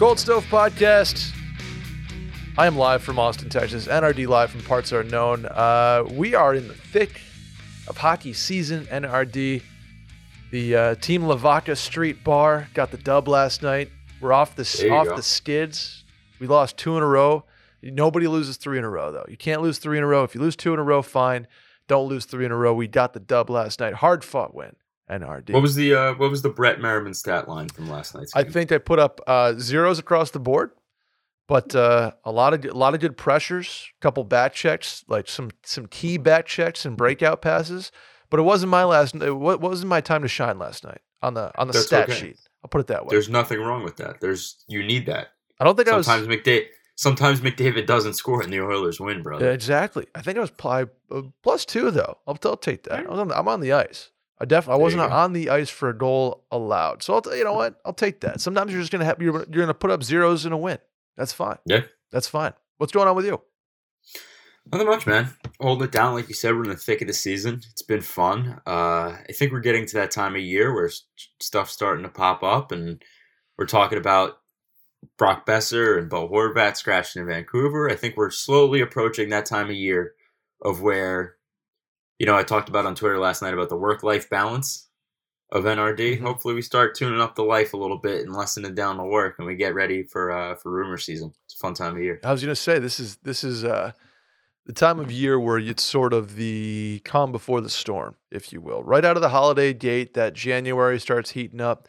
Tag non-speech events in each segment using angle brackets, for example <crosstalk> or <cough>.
Cold Stove Podcast. I am live from Austin, Texas. NRD live from parts are known. Uh, we are in the thick of hockey season. NRD, the uh, Team Lavaca Street Bar got the dub last night. We're off the off go. the skids. We lost two in a row. Nobody loses three in a row though. You can't lose three in a row. If you lose two in a row, fine. Don't lose three in a row. We got the dub last night. Hard fought win. NRD. What was the uh, what was the Brett Merriman stat line from last night's Game? I think they put up uh, zeros across the board, but uh, a lot of a lot of good pressures, a couple back checks, like some some key back checks and breakout passes. But it wasn't my last. It wasn't my time to shine last night on the on the That's stat okay. sheet. I'll put it that way. There's nothing wrong with that. There's you need that. I don't think I was Sometimes McDavid sometimes McDavid doesn't score and the Oilers win, brother. Yeah, exactly. I think I was pli- uh, plus two though. I'll, I'll take that. I was on the, I'm on the ice. I definitely I wasn't on the ice for a goal allowed. So I'll t- you know what? I'll take that. Sometimes you're just gonna have you're, you're gonna put up zeros in a win. That's fine. Yeah. That's fine. What's going on with you? Nothing much, man. Holding it down, like you said, we're in the thick of the season. It's been fun. Uh, I think we're getting to that time of year where stuff's starting to pop up, and we're talking about Brock Boeser and Bo Horvat scratching in Vancouver. I think we're slowly approaching that time of year of where, you know, I talked about on Twitter last night about the work-life balance of NRD. Mhm. Hopefully, we start tuning up the life a little bit and lessening down the work, and we get ready for uh, for rumor season. It's a fun time of year. I was gonna say this is this is uh the time of year where it's sort of the calm before the storm, if you will. Right out of the holiday gate, that January starts heating up.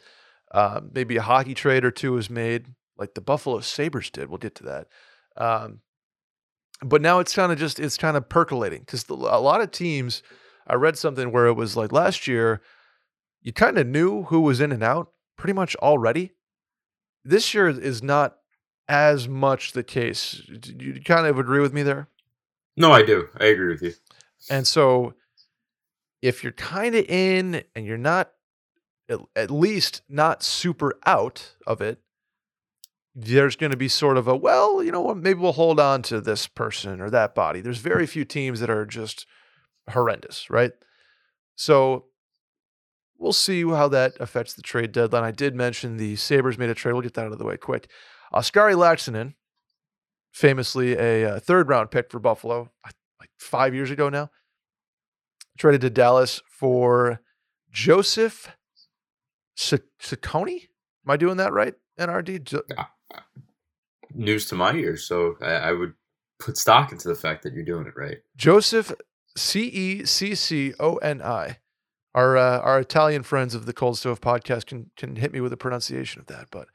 Um, maybe a hockey trade or two is made, like the Buffalo Sabres did. We'll get to that. Um, but now it's kind of just it's kind of percolating because a lot of teams. I read something where it was like last year, you kind of knew who was in and out pretty much already. This year is not as much the case. Do You kind of agree with me there? No, I do. I agree with you. And so if you're kind of in and you're not at, at least not super out of it, there's going to be sort of a, well, you know what, maybe we'll hold on to this person or that body. There's very few teams that are just horrendous, right? So we'll see how that affects the trade deadline. I did mention the Sabres made a trade. We'll get that out of the way quick. Oskari Laaksonen, famously a uh, third round pick for Buffalo, like five years ago now, traded to Dallas for Joseph Cecconi. Am I doing that right? NRD? Jo- News to my ears, so I, I would put stock into the fact that you're doing it right. Joseph C E C C O N I. Our uh, our Italian friends of the Cold Stove podcast can can hit me with a pronunciation of that, but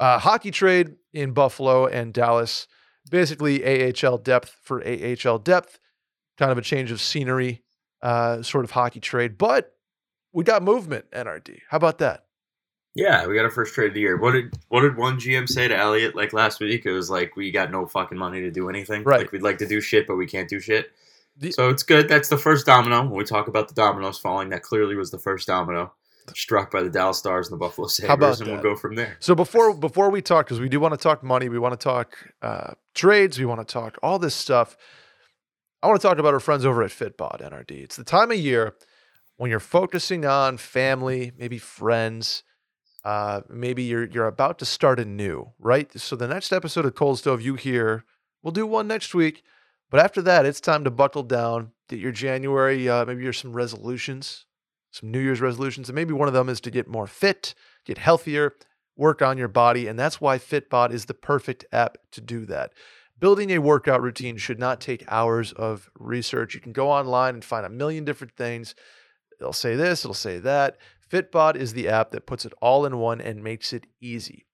uh, hockey trade in Buffalo and Dallas, basically AHL depth for AHL depth, kind of a change of scenery, uh, sort of hockey trade, but we got movement. NRD, how about that? Yeah, we got our first trade of the year. What did what did one GM say to Elliotte like last week? It was like we got no fucking money to do anything. Right. Like we'd like to do shit, but we can't do shit. The- so it's good. That's the first domino. When we talk about the dominoes falling, that clearly was the first domino struck by the Dallas Stars and the Buffalo Sabres, about and that? we'll go from there. So before before we talk, because we do want to talk money, we want to talk uh, trades, we want to talk all this stuff. I want to talk about our friends over at Fitbod NRD. It's the time of year when you're focusing on family, maybe friends, uh, maybe you're you're about to start anew, right? So the next episode of Cold Stove you hear, we'll do one next week, but after that, it's time to buckle down, get your January, uh, maybe your some resolutions, some New Year's resolutions, and maybe one of them is to get more fit, get healthier, work on your body. And that's why Fitbod is the perfect app to do that. Building a workout routine should not take hours of research. You can go online and find a million different things. It'll say this, it'll say that. Fitbod is the app that puts it all in one and makes it easy.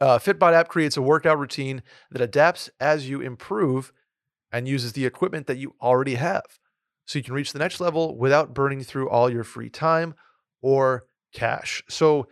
Uh, Fitbod app creates a workout routine that adapts as you improve and uses the equipment that you already have. So you can reach the next level without burning through all your free time or cash. So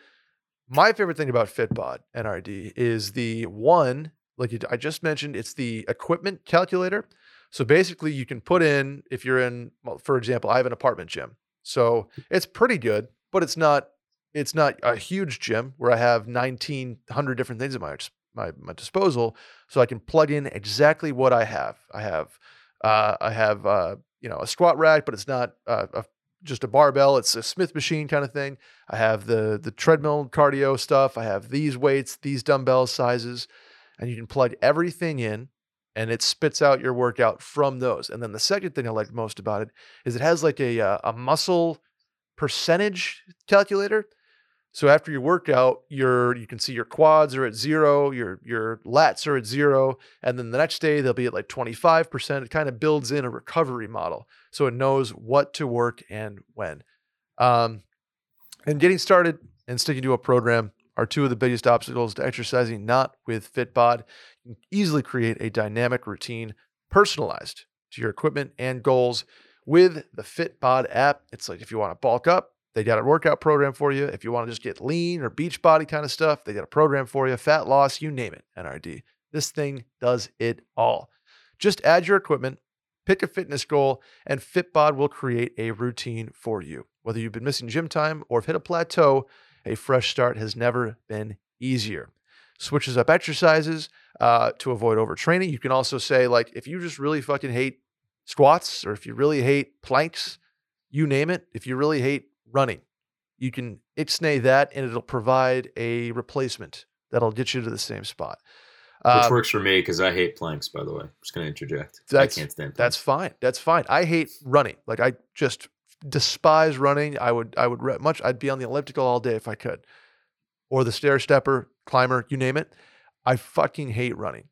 my favorite thing about Fitbod NRD is the one, like I just mentioned, it's the equipment calculator. So basically, you can put in if you're in, well, for example, I have an apartment gym, so it's pretty good, but it's not it's not a huge gym where I have 1900 different things at my my, my disposal, so I can plug in exactly what I have. I have uh, I have uh, you know a squat rack, but it's not uh, a just a barbell. It's a Smith machine kind of thing. I have the the treadmill cardio stuff. I have these weights, these dumbbell sizes, and you can plug everything in and it spits out your workout from those. And then the second thing I like most about it is it has like a uh, a muscle percentage calculator. So after your workout, your you can see your quads are at zero, your your lats are at zero, and then the next day they'll be at like 25%. It kind of builds in a recovery model. So it knows what to work and when. Um, and getting started and sticking to a program are two of the biggest obstacles to exercising not with Fitbod. You can easily create a dynamic routine personalized to your equipment and goals with the Fitbod app. It's like if you want to bulk up, they got a workout program for you. If you want to just get lean or beach body kind of stuff, they got a program for you. Fat loss, you name it, NRD. This thing does it all. Just add your equipment, pick a fitness goal, and Fitbod will create a routine for you. Whether you've been missing gym time or have hit a plateau, a fresh start has never been easier. Switches up exercises uh, to avoid overtraining. You can also say, like, if you just really fucking hate squats or if you really hate planks, you name it, if you really hate running, you can ixnay that and it'll provide a replacement that'll get you to the same spot. Which Um, works for me because I hate planks, by the way. just going to interject. That's- I can't stand That's fine. That's fine. I hate running. Like I just despise running. I would I would re- much I'd be on the elliptical all day if I could. Or the stair stepper, climber, you name it. I fucking hate running.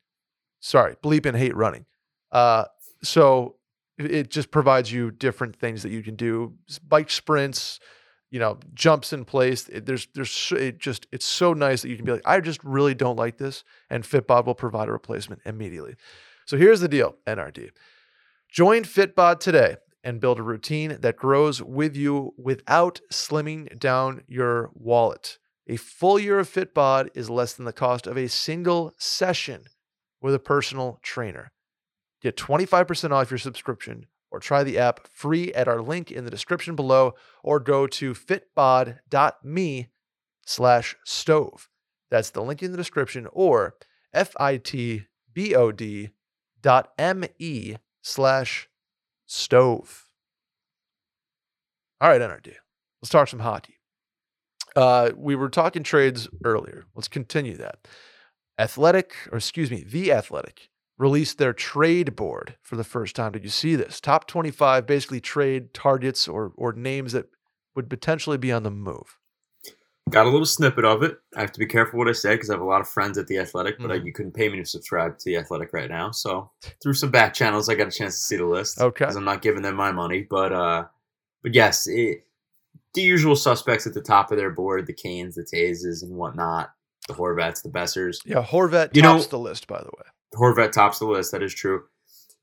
Sorry, bleep and hate running. Uh so it- just provides you different things that you can do. Bike sprints, you know, jumps in place. It- there's there's it just it's so nice that you can be like I just really don't like this and Fitbod will provide a replacement immediately. So here's the deal, NRD. Join Fitbod today and build a routine that grows with you without slimming down your wallet. A full year of Fitbod is less than the cost of a single session with a personal trainer. Get 25% off your subscription or try the app free at our link in the description below or go to fitbod.me slash stove. That's the link in the description or F-I-T-B-O-D dot M-E slash stove. All right, NRD. Let's talk some hockey. Uh, we were talking trades earlier. Let's continue that. Athletic, or excuse me, The Athletic released their trade board for the first time. Did you see this? Top 25 basically trade targets or or names that would potentially be on the move. Got a little snippet of it. I have to be careful what I say because I have a lot of friends at the Athletic, but I, Mhm. you couldn't pay me to subscribe to the Athletic right now. So through some back channels, I got a chance to see the list. Okay. because I'm not giving them my money. But uh, but yes, it, the usual suspects at the top of their board: the Canes, the Tazes, and whatnot. The Horvats, the Boesers. Yeah, Horvat You know- tops the list, by the way. Horvat tops the list. That is true.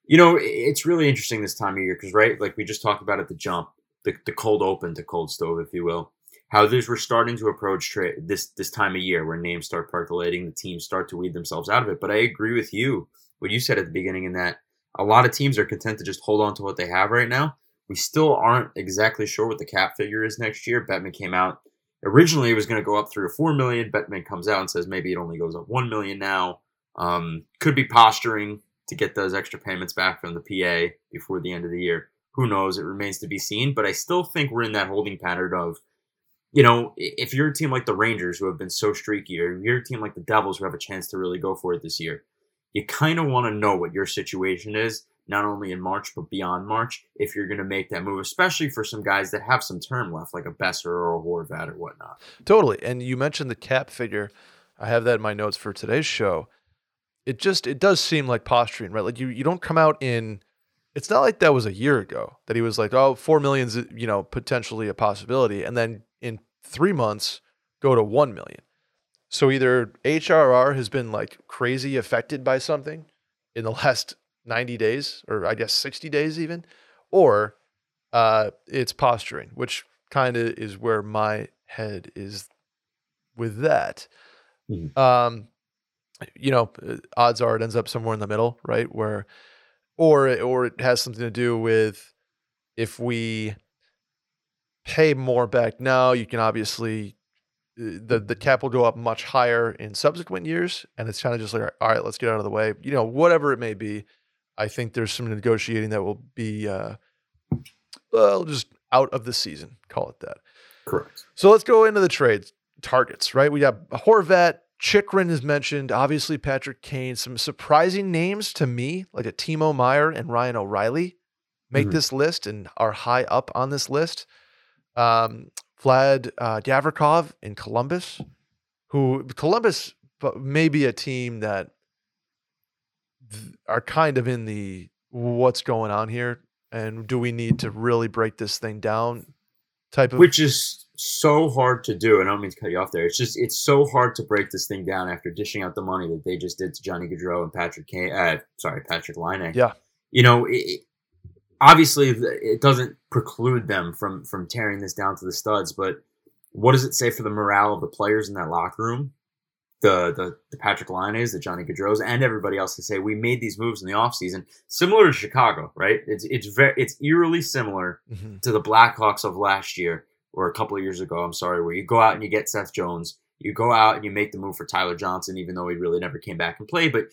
You know, it's really interesting this time of year because, right, like we just talked about at the jump, the, the cold open to cold stove, if you will. How there's we're starting to approach tra- this this time of year where names start percolating, the teams start to weed themselves out of it. But I agree with you, what you said at the beginning, in that a lot of teams are content to just hold on to what they have right now. We still aren't exactly sure what the cap figure is next year. Bettman came out originally it was going to go up three or four million. Bettman comes out and says maybe it only goes up one million now. Um, could be posturing to get those extra payments back from the PA before the end of the year. Who knows? It remains to be seen. But I still think we're in that holding pattern of, you know, if you're a team like the Rangers who have been so streaky, or you're a team like the Devils who have a chance to really go for it this year, you kind of want to know what your situation is, not only in March but beyond March, if you're going to make that move, especially for some guys that have some term left, like a Boeser or a Horvat or whatnot. Totally. And you mentioned the cap figure. I have that in my notes for today's show. It just it does seem like posturing, right? Like you you don't come out in it's not like that was a year ago that he was like, oh, four million's you know, potentially a possibility. And then in three months go to one million. So either HRR has been like crazy affected by something in the <laughs> last 90 days, or I guess 60 days even, or uh, it's posturing, which kind of is where my head is with that. Mhm. Um, you know, uh, odds are it ends up somewhere in the middle, right? Where, or or it has something to do with if we pay more back now, you can obviously uh, the the cap will go up much higher in subsequent years, and it's kind of just like all right, let's get out of the way. You know, whatever it may be, I think there's some negotiating that will be uh, well just out of the season. Call it that. Correct. So let's go into the trades targets, right? We got Horvat, Chychrun is mentioned, obviously Patrick Kane. Some surprising names to me, like a Timo Meier and Ryan O'Reilly, make Mhm. this list and are high up on this list. Um, Vlad uh, Gavrikov in Columbus, who Columbus may be a team that are kind of in the what's going on here and do we need to really break this thing down type of Which is so hard to do. And I don't mean to cut you off there. It's just it's so hard to break this thing down after dishing out the money that they just did to Johnny Gaudreau and Patrick Kane. Uh, sorry, Patrik Laine. Yeah. You know, it, obviously it doesn't preclude them from from tearing this down to the studs, but what does it say for the morale of the players in that locker room? The the, the Patrik Laines, the Johnny Gaudreaus, and everybody else to say we made these moves in the offseason, similar to Chicago, right? It's it's very it's eerily similar Mhm. to the Blackhawks of last year or a couple of years ago. I'm sorry, where you go out and you get Seth Jones, you go out and you make the move for Tyler Johnson, even though he really never came back and played. But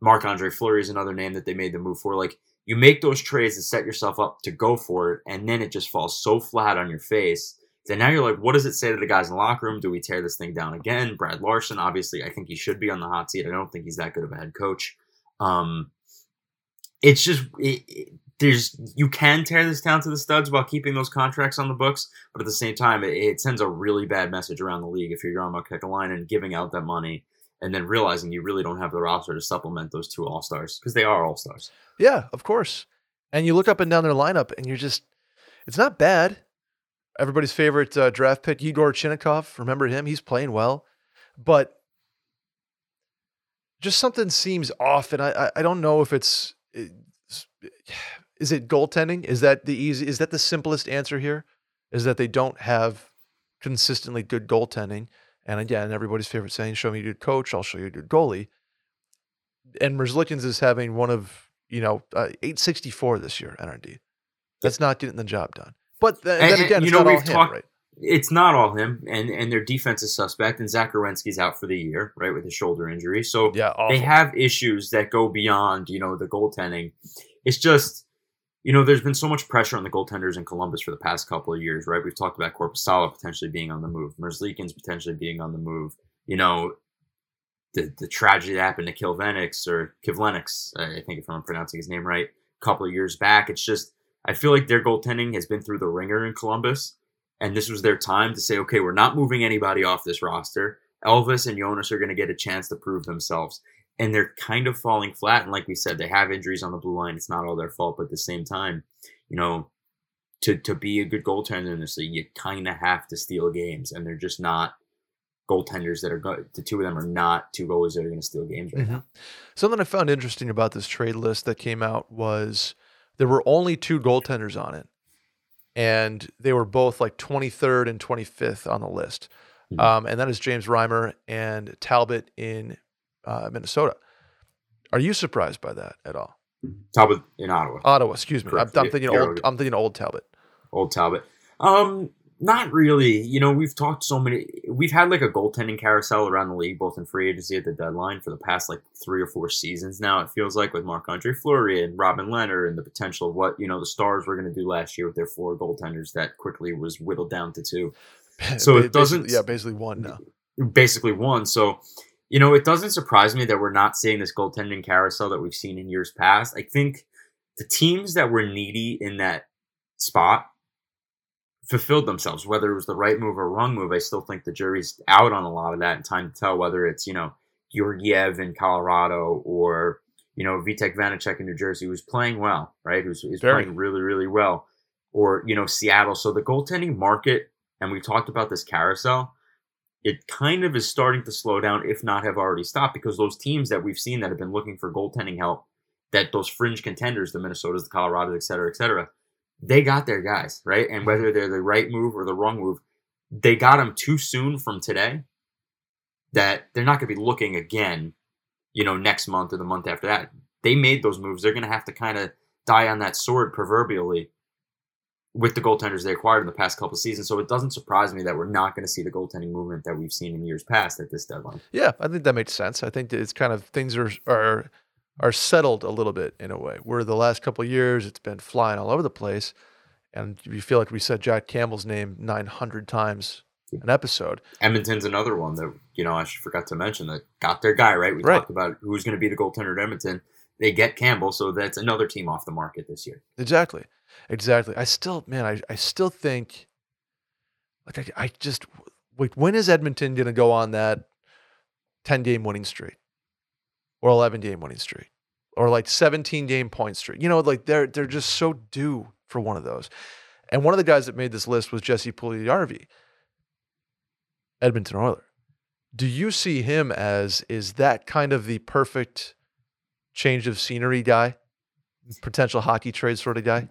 Marc Andre Fleury is another name that they made the move for. Like you make those trades and set yourself up to go for it, and then it just falls so flat on your face. Then now you're like, what does it say to the guys in the locker room? Do we tear this thing down again? Brad Larsen, obviously, I think he should be on the hot seat. I don't think he's that good of a head coach. Um, it's just it, it- there's you can tear this down to the studs while keeping those contracts on the books, but at the same time, it, it sends a really bad message around the league if you're Jarmo Kekalainen and giving out that money and then realizing you really don't have the roster to supplement those two all stars because they are all stars. Yeah, of course. And you look up and down their lineup, and you're just, it's not bad. Everybody's favorite uh, draft pick, Yegor Chinakhov. Remember him? He's playing well, but just something seems off. And I, I, I don't know if it's, it's, is it goaltending? Is that the easy? Is that the simplest answer here? Is that they don't have consistently good goaltending? And again, everybody's favorite saying, "Show me a good coach, I'll show you a good goalie." And Merzlikins is having one of you know uh, 864 this year NRD. That's not getting the job done. But th- And- then and, again, you it's know, not all we've him, talked- right? It's not all him, and and their defense is suspect, and Zach Werenski's out for the year, right, with a shoulder injury. So Yeah, awful. they have issues that go beyond you know the goaltending. It's just you know there's been so much pressure on the goaltenders in Columbus for the past couple of years, right? We've talked about Korpisalo potentially being on the move, Merzlikins potentially being on the move. You know, the the tragedy that happened to Kilvenix or Kivlenix, I think if I'm pronouncing his name right, a couple of years back. It's just I feel like their goaltending has been through the ringer in Columbus, and this was their time to say, okay, we're not moving anybody off this roster. Elvis and Jonas are going to get a chance to prove themselves. And they're kind of falling flat. And like we said, they have injuries on the blue line. It's not all their fault, but at the same time, you know, to to be a good goaltender in this league, you kind of have to steal games, and they're just not goaltenders that are go- the two of them are not two goalies that are going to steal games right Mhm. now. Something I found interesting about this trade list that came out was there were only two goaltenders on it, and they were both like 23rd and 25th on the list. Mhm. Um, and that is James Reimer and Talbot in uh, Minnesota. Are you surprised by that at all? Talbot in Ottawa, Ottawa, excuse me. I'm, I'm thinking you're old. I'm thinking old Talbot. old Talbot. Um, not really. You know, we've talked so many. We've had like a goaltending carousel around the league, both in free agency at the deadline for the past like three or four seasons now. It feels like with Marc Andre Fleury and Robin Leonard and the potential of what you know the Stars were going to do last year with their four goaltenders that quickly was whittled down to two. <laughs> So it doesn't- Yeah, basically one now. basically one. So, you know, it doesn't surprise me that we're not seeing this goaltending carousel that we've seen in years past. I think the teams that were needy in that spot fulfilled themselves, whether it was the right move or wrong move. I still think the jury's out on a lot of that and time to tell whether it's, you know, Georgiev in Colorado or, you know, Vitek Vanacek in New Jersey, who's playing well, right? Who's, who's playing really, really well. Or, you know, Seattle. So the goaltending market, and we talked about this carousel, it kind of is starting to slow down, if not have already stopped, because those teams that we've seen that have been looking for goaltending help, that those fringe contenders, the Minnesotas, the Colorados, et cetera, et cetera, they got their guys, right? And whether they're the right move or the wrong move, they got them too soon from today that they're not going to be looking again, you know, next month or the month after that. They made those moves. They're going to have to kind of die on that sword proverbially with the goaltenders they acquired in the past couple of seasons. So it doesn't surprise me that we're not going to see the goaltending movement that we've seen in years past at this deadline. Yeah, I think that makes sense. I think it's kind of things are are are settled a little bit in a way. Where the last couple of years it's been flying all over the place, and you feel like we said Jack Campbell's name 900 times an episode. Edmonton's another one that you know I forgot to mention that got their guy right. We Right. talked about who's going to be the goaltender at Edmonton. They get Campbell, so that's another team off the market this year. Exactly. Exactly. I still, man, I, I still think, like, I, I just, like, when is Edmonton going to go on that 10 game winning streak or 11 game winning streak or like 17 game point streak? You know, like, they're, they're just so due for one of those. And one of the guys that made this list was Jesse Puljujarvi, Edmonton Oiler. Do you see him as, is that kind of the perfect change of scenery guy? Potential hockey trade sort of guy?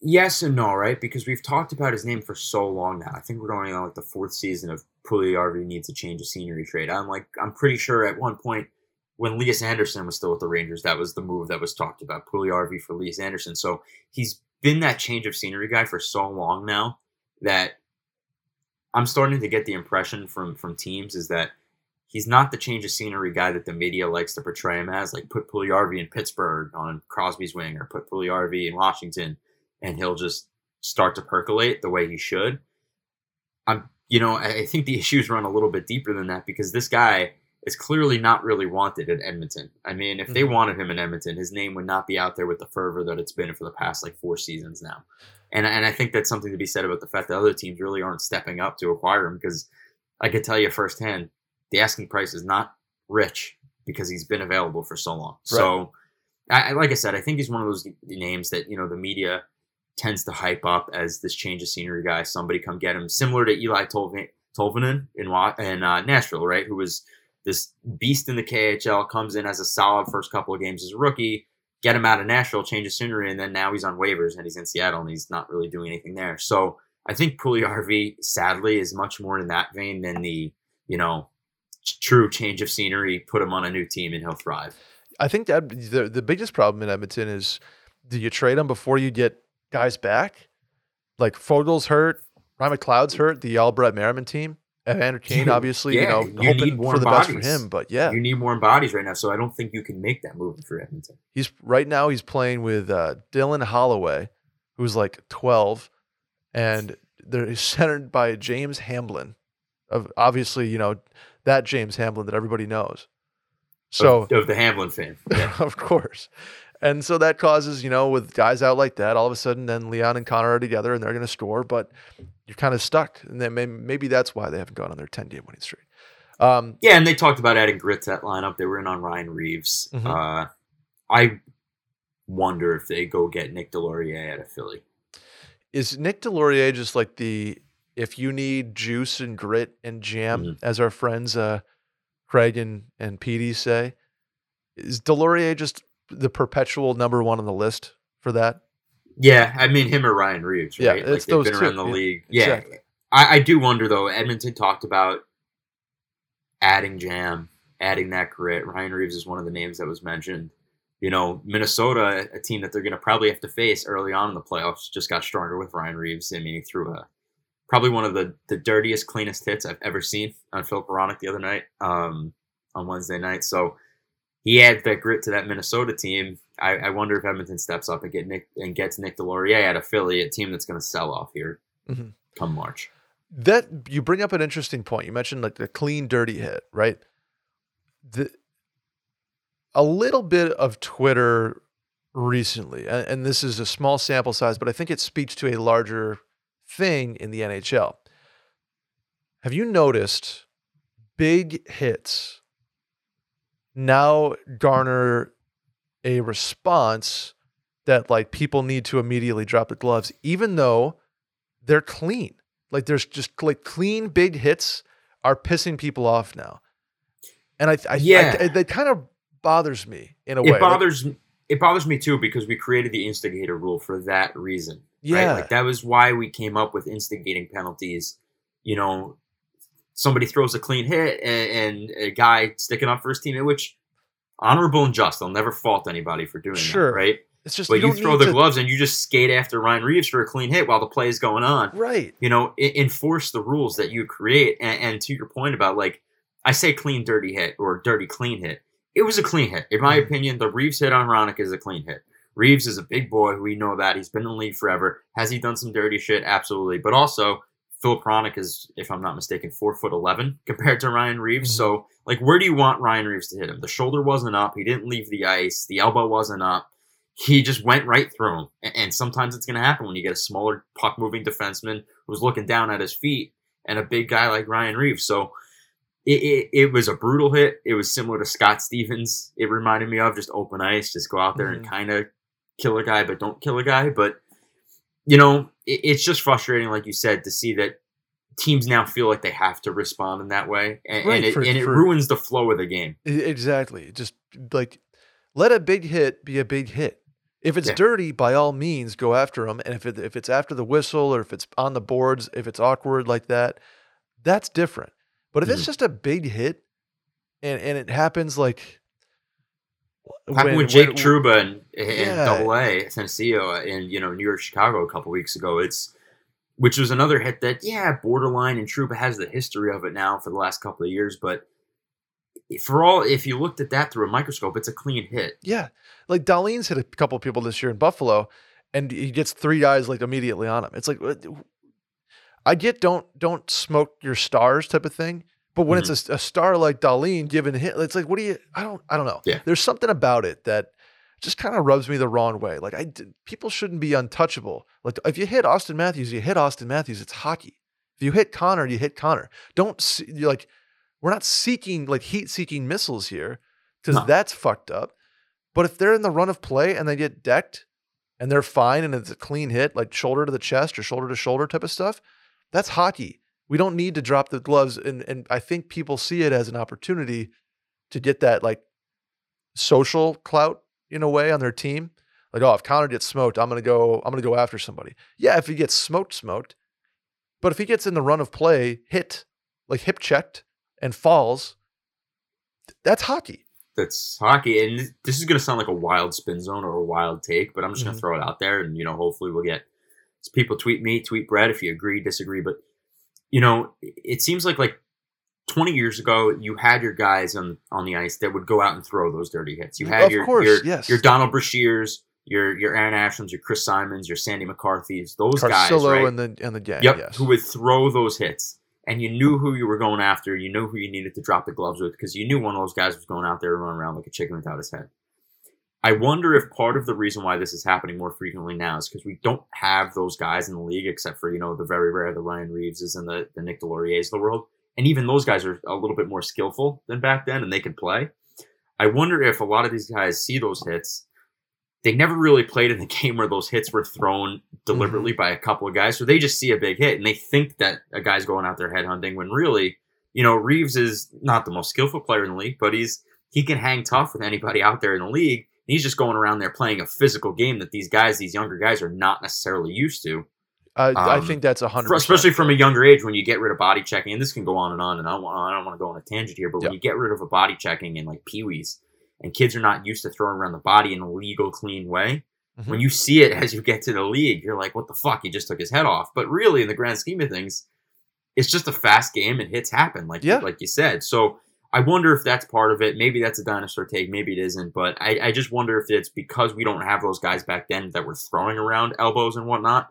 Yes and no, right? Because we've talked about his name for so long now. I think we're going on like the fourth season of Puljujarvi needs a change of scenery trade. I'm like, I'm pretty sure at one point when Elias Andersson was still with the Rangers, that was the move that was talked about. Puljujarvi for Elias Andersson. So he's been that change of scenery guy for so long now that I'm starting to get the impression from from teams is that he's not the change of scenery guy that the media likes to portray him as. Like put Puljujarvi in Pittsburgh on Crosby's wing, or put Puljujarvi in Washington, and he'll just start to percolate the way he should. I'm, you know, I think the <laughs> issues run a little bit deeper than that because this guy is clearly not really wanted at Edmonton. I mean, if they Mhm. wanted him in Edmonton, his name would not be out there with the fervor that it's been for the past like four seasons now. And and I think that's something to be said about the fact that other teams really aren't stepping up to acquire him because I could tell you firsthand, the asking price is not rich because he's been available for so long. So, I, I- like I said, I think he's one of those names that you know the media tends to hype up as this change of scenery guy. Somebody come get him, similar to Eli Tolv- Tolvanen in in uh, Nashville, right? Who was this beast in the KHL, comes in as a solid first couple of games as a rookie, get him out of Nashville, change of scenery, and then now he's on waivers and he's in Seattle and he's not really doing anything there. So I think Puljujarvi, sadly, is much more in that vein than the you know true change of scenery. Put him on a new team and he'll thrive. I think that the the biggest problem in Edmonton is do you trade him before you get guys back? Like Foegele's hurt, Ryan McLeod's hurt, the Albert Merriman team. Evander Kane, obviously, you know, you hoping for the best for him. But yeah, You need more bodies right now, so I don't think you can make that move for Edmonton. he's right now he's playing with uh, Dylan Holloway, who's like 12, and they're centered by James Hamblin, of obviously, you know, that James Hamblin that everybody knows. So of, of the Hamblin fan. Yeah. <laughs> of course. And so that causes, you know, with guys out like that, all of a sudden then Leon and Connor are together and they're going to score, but you're kind of stuck. And then maybe, maybe that's why they haven't gone on their 10 game winning streak. Um, yeah, and they talked about adding grit to that lineup. They were in on Ryan Reaves. Mhm. Uh, I wonder if they go get Nick Deslauriers out of Philly. is Nick Deslauriers just like the, if you need juice and grit and jam, Mhm. as our friends uh, Craig and, and Petey say, is Deslauriers just the perpetual number one on the list for that? Yeah, I mean him or Ryan Reaves, Yeah, right? it's they've those been two. around the Yeah, league. Yeah, exactly. I, I do wonder though. Edmonton talked about adding Jam, adding that grit. Ryan Reaves is one of the names that was mentioned. You know, Minnesota, a team that they're going to probably have to face early on in the playoffs, just got stronger with Ryan Reaves. I mean, he threw a probably one of the the dirtiest, cleanest hits I've ever seen on Phil Hronek the other night um, on Wednesday night. So he adds that grit to that Minnesota team. I, I wonder if Edmonton steps up and get Nick and gets Nick Deslauriers out of Philly, a team that's going to sell off here Mhm. come March. That you bring up an interesting point. You mentioned like the clean, dirty hit, right? The a little bit of Twitter recently, and, and this is a small sample size, but I think it speaks to a larger thing in the NHL. Have you noticed big hits now garner a response that like people need to immediately drop the gloves, even though they're clean. Like there's just like clean big hits are pissing people off now, and I, I Yeah. I, that kind of bothers me in a way. It Like, bothers it bothers me too because we created the instigator rule for that reason. yeah, Right? Like that was why we came up with instigating penalties. You know, somebody throws a clean hit and, and a guy sticking up for his teammate, which honorable and just. I'll never fault anybody for doing Sure. that, right? it's just But you, you, throw the to, gloves and you just skate after Ryan Reaves for a clean hit while the play is going on. right. You know, enforce the rules that you create. And, and to your point about like, I say clean, dirty hit or dirty, clean hit. It was a clean hit. In my Mhm. opinion, the Reaves hit on Hronek is a clean hit. Reaves is a big boy. We know that he's been in the league forever. Has he done some dirty shit? Absolutely. But also, Phil Hronek is, if I'm not mistaken, four foot eleven <laughs> compared to Ryan Reaves. Mhm. So, like, where do you want Ryan Reaves to hit him? The shoulder wasn't up. He didn't leave the ice. The elbow wasn't up. He just went right through him. And sometimes it's going to happen when you get a smaller puck moving defenseman who's looking down at his feet and a big guy like Ryan Reaves. So it, it, it was a brutal hit. It was similar to Scott Stevens. It reminded me of just open ice, just go out there and Mhm. kind of kill a guy, but don't kill a guy. But, you know, it, it's just frustrating, like you said, to see that teams now feel like they have to respond in that way. And, Right, and it, for- and it for- ruins the flow of the game. Exactly. Just like let a big hit be a big hit. If it's Yeah. dirty, by all means, go after them. And if it, if it's after the whistle or if it's on the boards, if it's awkward like that, that's different. But if it's Mhm. just a big hit, and and it happens like Happened with Jake when- Trouba and, and Yeah. Double A Tennessee uh, in you know New York Chicago a couple weeks ago. It's which was another hit that yeah borderline and Trouba has the history of it now for the last couple of years, but for all if you looked at that through a microscope, it's a clean hit. Yeah, like Dahlin's hit a couple of people this year in Buffalo, and he gets three guys like immediately on him. It's like I get don't don't smoke your stars type of thing, but when Mm-hmm. it's a, a star like Dahlin giving hit, it's like what do you? I don't I don't know. Yeah. there's something about it that just kind of rubs me the wrong way. Like I people shouldn't be untouchable. Like if you hit Auston Matthews, you hit Auston Matthews. It's hockey. If you hit Connor, you hit Connor. Don't see, you're like we're not seeking like heat seeking missiles here because No. that's fucked up. But if they're in the run of play and they get decked and they're fine and it's a clean hit, like shoulder to the chest or shoulder to shoulder type of stuff, that's hockey. We don't need to drop the gloves. And and I think people see it as an opportunity to get that like social clout in a way on their team. Like, oh, if Connor gets smoked, I'm gonna go, I'm gonna go after somebody. Yeah, if he gets smoked, smoked. But if he gets in the run of play, hit, like hip checked and falls, that's hockey. That's hockey, and this- is going to sound like a wild spin zone or a wild take, but I'm just going Mhm. to throw it out there, and you know, hopefully we'll get people tweet me, tweet Brett if you agree, disagree. But you know, it seems like like 20 years ago, you had your guys on on the ice that would go out and throw those dirty hits. You had Of your course, your, yes. your Donald Brashears, your your Arron Ashams, your Chris Simons, your Sandy McCarthy's, those guys, right? and the and the gang. Yep, yes. who would throw those hits. And you knew who you were going after. You knew who you needed to drop the gloves with because you knew one of those guys was going out there running around like a chicken without his head. I wonder if part of the reason why this is happening more frequently now is because we don't have those guys in the league, except for you know the very rare the Ryan Reaveses and the the Nick Deslauriers of the world, and even those guys are a little bit more skillful than back then, and they can play. I wonder if a lot of these guys see those hits. They never really played in the <laughs> game where those hits were thrown deliberately mm-hmm. by a couple of guys, so they just see a big hit and they think that a guy's going out there headhunting. When really, you know, Reaves is not the most skillful player in the league, but he's he can hang tough with anybody out there in the league. He's just going around there playing a physical game that these guys, these younger guys, are not necessarily used to. I, I um, think that's a hundred, especially from a younger age when you get rid of body checking and this can go on and on and I don't want, I don't want to go on a tangent here but Yeah. when you get rid of a body checking and like peewees and kids are not used to throwing around the body in a legal clean way Mhm. when you see it <laughs> as you get to the league you're like what the fuck he just took his head off but really in the grand scheme of things it's just a fast game and hits happen like Yeah. like you said so I wonder if that's part of it. Maybe that's a dinosaur take. Maybe it isn't. But I, I just wonder if it's because we don't have those guys back then that were throwing around elbows and whatnot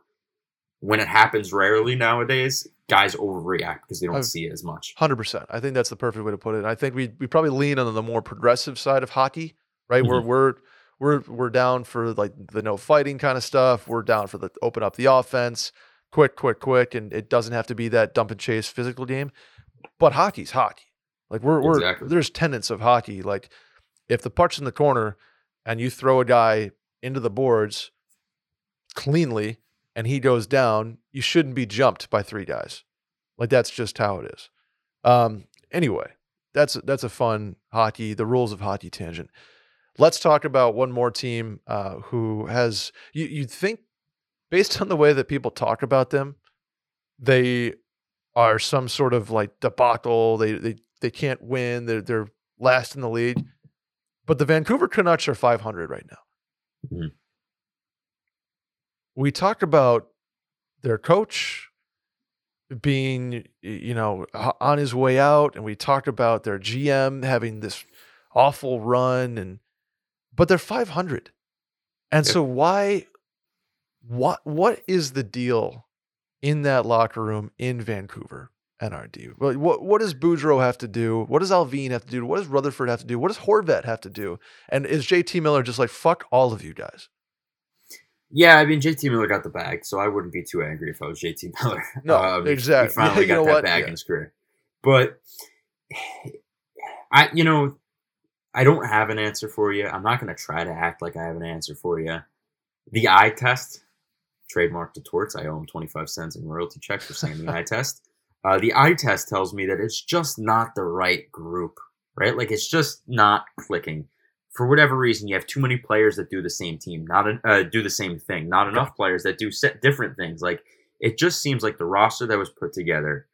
when it happens rarely nowadays, guys overreact because they don't I've- see it as much. Hundred percent. I think that's the perfect way to put it. I think we we probably lean on the more progressive side of hockey, right? Where Mm-hmm. we're we're we're down for like the no fighting kind of stuff. We're down for the open up the offense, quick, quick, quick, and it doesn't have to be that dump and chase physical game. But hockey's hockey. Like we're we're Exactly. there's tenets of hockey. Like if the puck's in the corner and you throw a guy into the boards cleanly and he goes down, you shouldn't be jumped by three guys. Like that's just how it is. Um, anyway, that's that's a fun hockey, the rules of hockey tangent. Let's talk about one more team uh, who has you you'd think based on the way that people talk about them, they are some sort of like debacle. They they they can't win. They're they're last in the league. But the Vancouver Canucks are 500 right now. Mhm. We talk about their coach being, you know, on his way out, and we talk about their GM having this awful run, and but they're 500. And Yep. so why what what is the deal in that locker room in Vancouver, NRD? What what, what does Boudreau have to do? What does Allvin have to do? What does Rutherford have to do? What does Horvat have to do? And is JT Miller just like fuck all of you guys? Yeah, I mean JT Miller got the bag, so I wouldn't be too angry if I was JT <laughs> Miller. No, um, he- exactly. He <laughs> finally You got that what? bag Yeah. in his career. But I, you know, I don't have an answer for you. I'm not going to try to act like I have an answer for you. The eye test, trademark to Torts. I owe him 25 cents in royalty checks for saying the eye test. Uh, the eye test tells me that it's just not the right group, right? Like it's just not clicking. For whatever reason, you have too many players that do the same team, not en- uh, do the same thing. Not enough players that do set different things. Like it just seems like the roster that was put together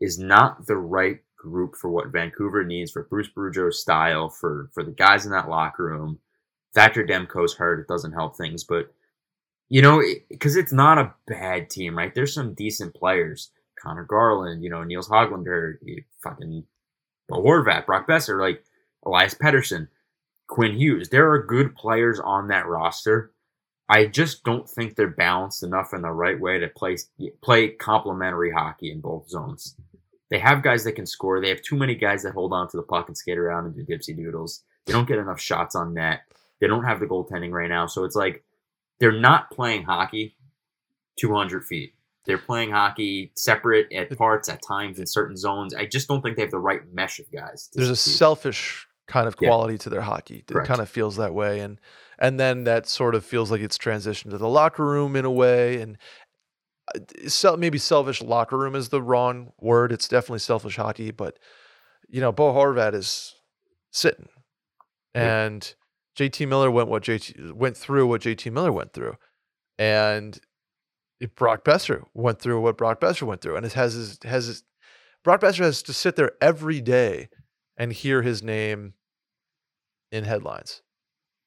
is not the right group for what Vancouver needs for Bruce Boudreau's style for for the guys in that locker room. Thatcher Demko's hurt; it doesn't help things, but you know, because it's not a bad team, right? There's some decent players. Conor Garland, you know, Nils Hoglander, fucking Bo Horvat, Brock Boeser, like Elias Pettersson, Quinn Hughes. There are good players on that roster. I just don't think they're balanced enough in the right way to play play complementary hockey in both zones. They have guys that can score. They have too many guys that hold on to the puck and skate around and do dipsy doodles. They don't get enough shots on net. They don't have the goaltending right now. So it's like they're not playing hockey 200 feet. They're playing hockey separate at parts, at times in certain zones. I just don't think they have the right mesh of guys. There's a selfish kind of Yeah. quality to their hockey. It Correct. kind of feels that way, and and then that sort of feels like it's transitioned to the locker room in a way, and uh, maybe selfish locker room is the wrong word. It's definitely selfish hockey, but you know, Bo Horvat is sitting, Yeah. and JT Miller went what JT went through what JT Miller went through, and Brock Boeser went through what Brock Boeser went through, and it has his has his, Brock Boeser has to sit there every day and hear his name in headlines,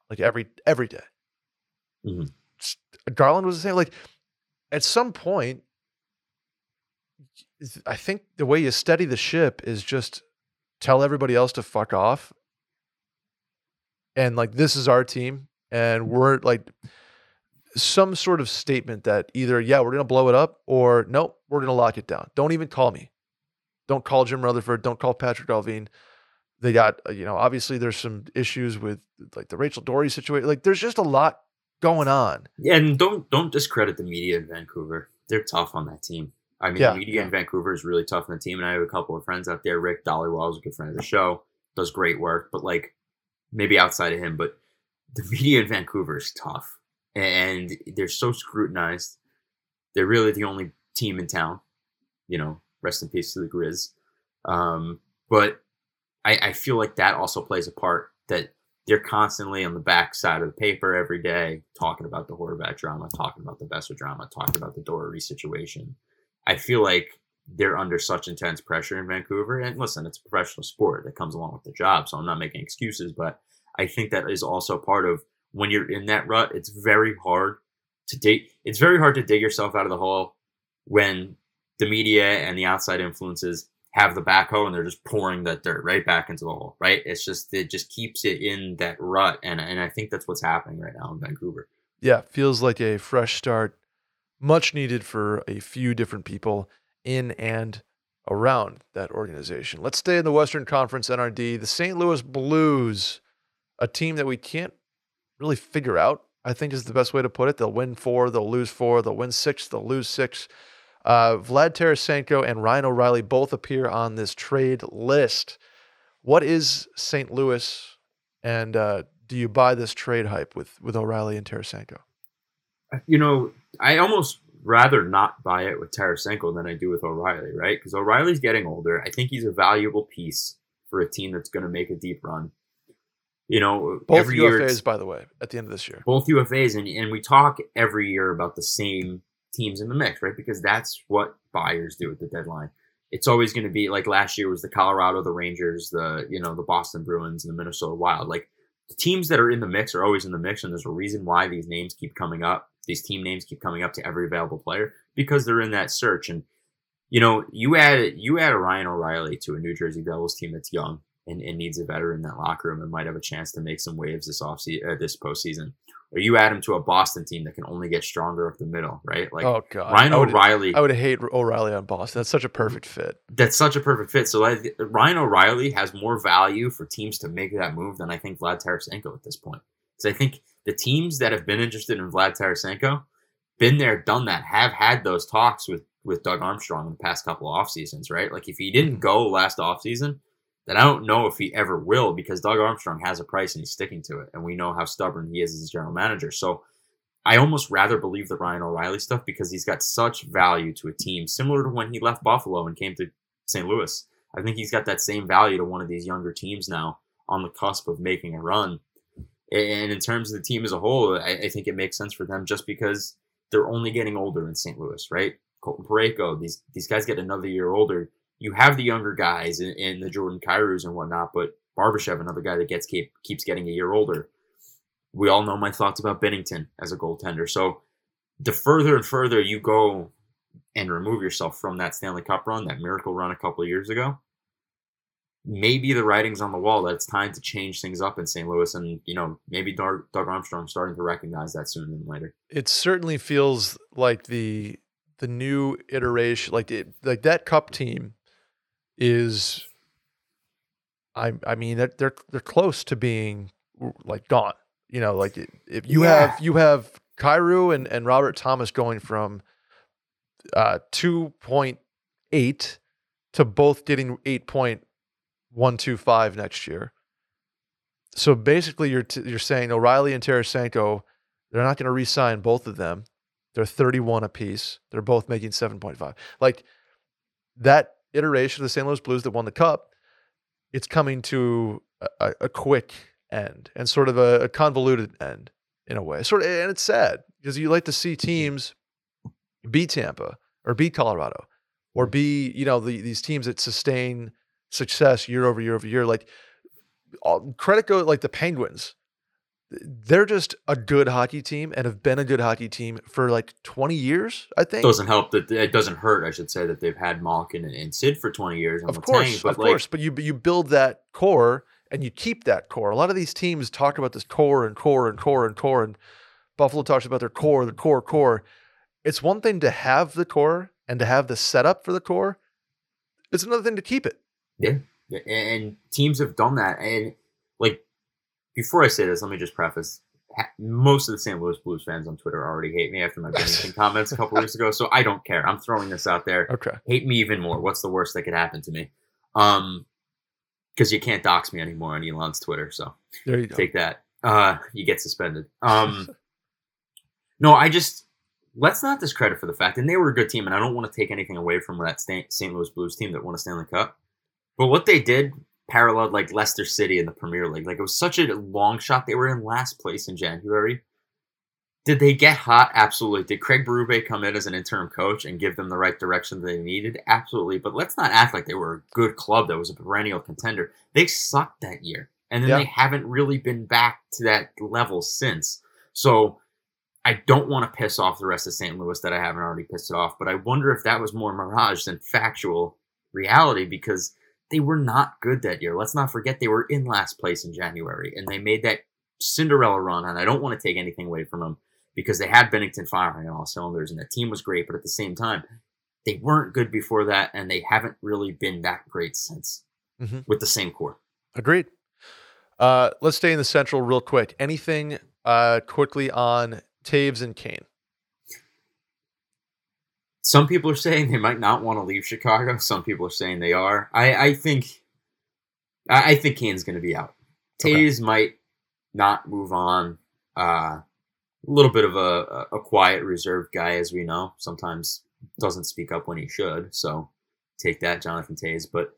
like every every day. Mhm. Garland was the same. Like at some point, I think the way you steady the ship is just tell everybody else to fuck off. And like this is our team, and we're like some sort of statement that either yeah we're gonna blow it up or nope we're gonna lock it down. Don't even call me. Don't call Jim Rutherford. Don't call Patrik Allvin. They got uh, you know obviously there's some issues with like the Rachel Doerrie situation. Like there's just a lot going on. Yeah, and don't don't discredit the media in Vancouver. They're tough on that team. I mean, Yeah, the media in Vancouver is really tough on the team, and I have a couple of friends out there. Rick Dhaliwal is a good friend of the show, does great work, but like maybe outside of him, but the media in Vancouver is tough, and they're so scrutinized. They're really the only team in town. You know, rest in peace to the Grizz. Um, but I, I feel like that also plays a part that they're constantly on the back side of the paper every day talking about the Horvat drama, talking about the Boeser drama, talking about the Doerrie situation. I feel like they're under such intense pressure in Vancouver. And listen, it's a professional sport that comes along with the job, so I'm not making excuses, but I think that is also part of when you're in that rut, it's very hard to dig it's very hard to dig yourself out of the hole when the media and the outside influences have the backhoe and they're just pouring that dirt right back into the hole, right? It's just it just keeps it in that rut, and and I think that's what's happening right now in Vancouver. Yeah, feels like a fresh start, much needed for a few different people in and around that organization. Let's stay in the Western Conference NRD. The St. Louis Blues, a team that we can't really figure out, I think is the best way to put it. They'll win four, they'll lose four, they'll win six, they'll lose six. Uh, Vlad Tarasenko and Ryan O'Reilly both appear on this trade list. What is St. Louis, and uh, do you buy this trade hype with with O'Reilly and Tarasenko? You know, I almost rather not buy it with Tarasenko than I do with O'Reilly, right? Because O'Reilly's getting older. I think he's a valuable piece for a team that's going to make a deep run. You know, Both every year UFAs, by the way, at the end of this year. both UFAs, and, and we talk every year about the same teams in the mix, right? Because that's what buyers do at the deadline. It's always going to be like last year was the Colorado, the Rangers, the you know the Boston Bruins, and the Minnesota Wild. Like the teams that are in the mix are always in the mix, and there's a reason why these names keep coming up. These team names keep coming up to every available player because they're in that search. And you know, you add you add a Ryan O'Reilly to a New Jersey Devils team that's young and, and needs a veteran in that locker room and might have a chance to make some waves this offseason, uh, this postseason or you add him to a Boston team that can only get stronger up the middle, right? Like oh god, Ryan I would, O'Reilly. I would hate O'Reilly on Boston. That's such a perfect fit. That's such a perfect fit. So like, Ryan O'Reilly has more value for teams to make that move than I think Vlad Tarasenko at this point. Because I think the teams that have been interested in Vlad Tarasenko, been there, done that, have had those talks with with Doug Armstrong in the past couple of off seasons, right? Like if he didn't go last off season, then I don't know if he ever will because Doug Armstrong has a price and he's sticking to it, and we know how stubborn he is as general manager. So I almost rather believe the Ryan O'Reilly stuff because he's got such value to a team, similar to when he left Buffalo and came to St. Louis. I think he's got that same value to one of these younger teams now on the cusp of making a run. And in terms of the team as a whole, I, I think it makes sense for them just because they're only getting older in St. Louis, right? Colton Parayko, these these guys get another year older. You have the younger guys in the Jordan Kyrou's and whatnot, but Barbashev, another guy that gets keep, keeps getting a year older we all know my thoughts about Binnington as a goaltender. So the further and further you go and remove yourself from that Stanley Cup run, that miracle run a couple of years ago, maybe the writing's on the wall that it's time to change things up in St. Louis. And, you know, maybe Doug, Doug starting to recognize that sooner than later. It certainly feels like the the new iteration, like it, like that cup team is I I mean they're they're, they're close to being like gone. You know, like if you yeah. have you have Kyrou and, and Robert Thomas going from uh, two point eight to both getting eight point one two five next year. So basically, you're t- you're saying O'Reilly and Tarasenko, they're not going to re-sign both of them. They're 31 apiece. They're both making 7.5. Like that iteration of the St. Louis Blues that won the cup, it's coming to a, a quick end and sort of a, a convoluted end in a way. Sort of, and it's sad because you like to see teams beat Tampa or beat Colorado or be you know the, these teams that sustain success year over year over year. Like all, credit go like the Penguins. They're just a good hockey team and have been a good hockey team for like 20 years, I think. Doesn't help that it doesn't hurt, I should say, that they've had Malkin and, and Sid for 20 years. Of course, but of like, course. But you you build that core and you keep that core. A lot of these teams talk about this core and core and core and core, and Buffalo talks about their core, the core, core. It's one thing to have the core and to have the setup for the core. It's another thing to keep it. Yeah, and teams have done that. And before I say this, let me just preface: most of the St. Louis Blues fans on Twitter already hate me after my <laughs> Binnington comments a couple weeks ago. So I don't care. I'm throwing this out there. Okay, hate me even more. What's the worst that could happen to me? Um, because you can't dox me anymore on Elon's Twitter. So there you go. Take that. Uh, you get suspended. Um, <laughs> no, I just let's not discredit for the fact, and they were a good team, and I don't want to take anything away from that St. Louis Blues team that won a Stanley Cup. But what they did paralleled like Leicester City in the Premier League. Like it was such a long shot. They were in last place in January. Did they get hot? Absolutely. Did Craig Berube come in as an interim coach and give them the right direction they needed? Absolutely. But let's not act like they were a good club that was a perennial contender. They sucked that year. And then yeah. they haven't really been back to that level since. So I don't want to piss off the rest of St. Louis that I haven't already pissed it off. But I wonder if that was more mirage than factual reality because they were not good that year. Let's not forget they were in last place in January and they made that Cinderella run. And I don't want to take anything away from them because they had Binnington firing on all cylinders and the team was great, but at the same time, they weren't good before that and they haven't really been that great since mm-hmm. with the same core. Agreed. Uh, let's stay in the central real quick. Anything uh, quickly on Toews and Kane? Some people are saying they might not want to leave Chicago. Some people are saying they are. I, I think I, I think Kane's going to be out. Toews okay. might not move on. Uh, a little bit of a, a quiet, reserved guy, as we know. Sometimes doesn't speak up when he should. So take that, Jonathan Toews. But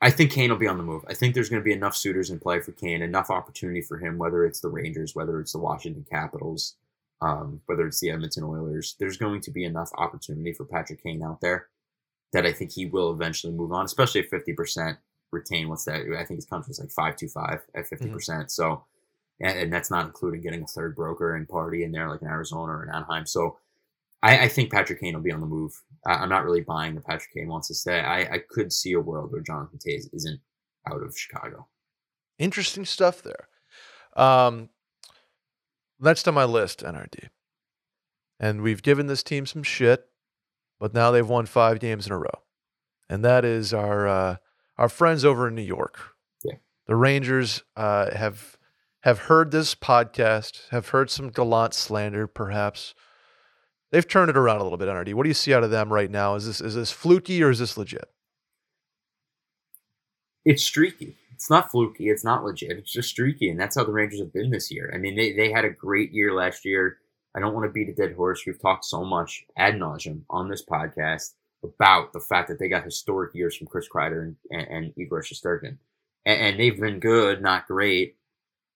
I think Kane will be on the move. I think there's going to be enough suitors in play for Kane, enough opportunity for him, whether it's the Rangers, whether it's the Washington Capitals, um, whether it's the Edmonton Oilers. There's going to be enough opportunity for Patrick Kane out there that I think he will eventually move on, especially if 50% retain. What's that? I think his contract is like 525 at 50%. Mm-hmm. percent mm hmm So and, and, that's not including getting a third broker and party in there like in Arizona or in Anaheim. So I, I think Patrick Kane will be on the move. I, am not really buying that Patrick Kane wants to stay. I, I could see a world where Jonathan Toews isn't out of Chicago. Interesting stuff there. Um, Next on my list, NRD. And we've given this team some shit, but now they've won five games in a row. And that is our uh, our friends over in New York. Yeah. The Rangers uh, have have heard this podcast, have heard some Gallant slander, perhaps. They've turned it around a little bit, NRD. What do you see out of them right now? Is this is this fluky or is this legit? It's streaky. It's not fluky. It's not legit. It's just streaky, and that's how the Rangers have been this year. I mean, they, they had a great year last year. I don't want to beat a dead horse. We've talked so much ad nauseum on this podcast about the fact that they got historic years from Chris Kreider and, and, and Igor Shesterkin. And, and they've been good, not great,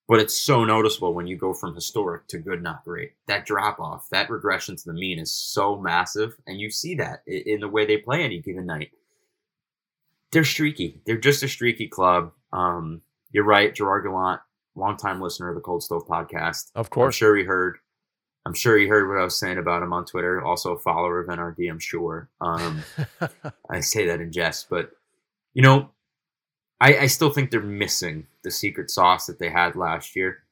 but it's so noticeable when you go from historic to good, not great. That drop off, that regression to the mean is so massive, and you see that in, in the way they play any given night. They're streaky. They're just a streaky club. Um, you're right, Gerard Gallant, longtime listener of the Cold Stove podcast. Of course. I'm sure he heard. I'm sure he heard what I was saying about him on Twitter. Also a follower of NRD, I'm sure. Um, <laughs> I say that in jest, but you know, I, I still think they're missing the secret sauce that they had last year.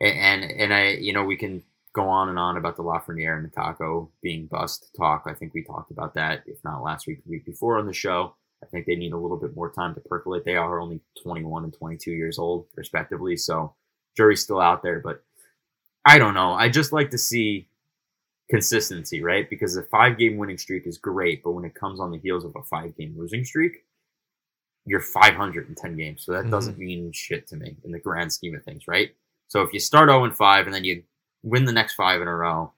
And, and and I, you know, we can go on and on about the Lafreniere and the Kakko being bust talk. I think we talked about that, if not last week, the week before on the show. I think they need a little bit more time to percolate. They are only 21 and 22 years old, respectively. So jury's still out there, but I don't know. I just like to see consistency, right? Because a five game winning streak is great, but when it comes on the heels of a five game losing streak, you're 500 in 10 games. So that Mhm. doesn't mean shit to me in the grand scheme of things, right? So if you start 0 and 5 and then you win the next five in a row,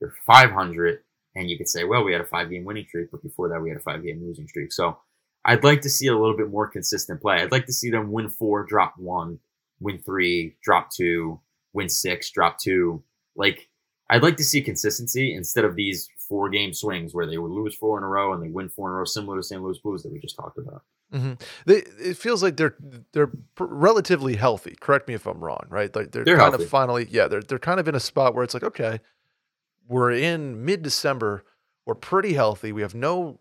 you're 500. And you could say, well, we had a five game winning streak, but before that, we had a five game losing streak. So I'd like to see a little bit more consistent play. I'd like to see them win four, drop one, win three, drop two, win six, drop two. Like, I'd like to see consistency instead of these four game swings where they would lose four in a row and they win four in a row, similar to St. Louis Blues that we just talked about. hmm They, it feels like they're they're pr- relatively healthy. Correct me if I'm wrong, right? Like they're, They're kind healthy. of finally, yeah, they're they're kind of in a spot where it's like, okay, we're in mid December, we're pretty healthy. We have no,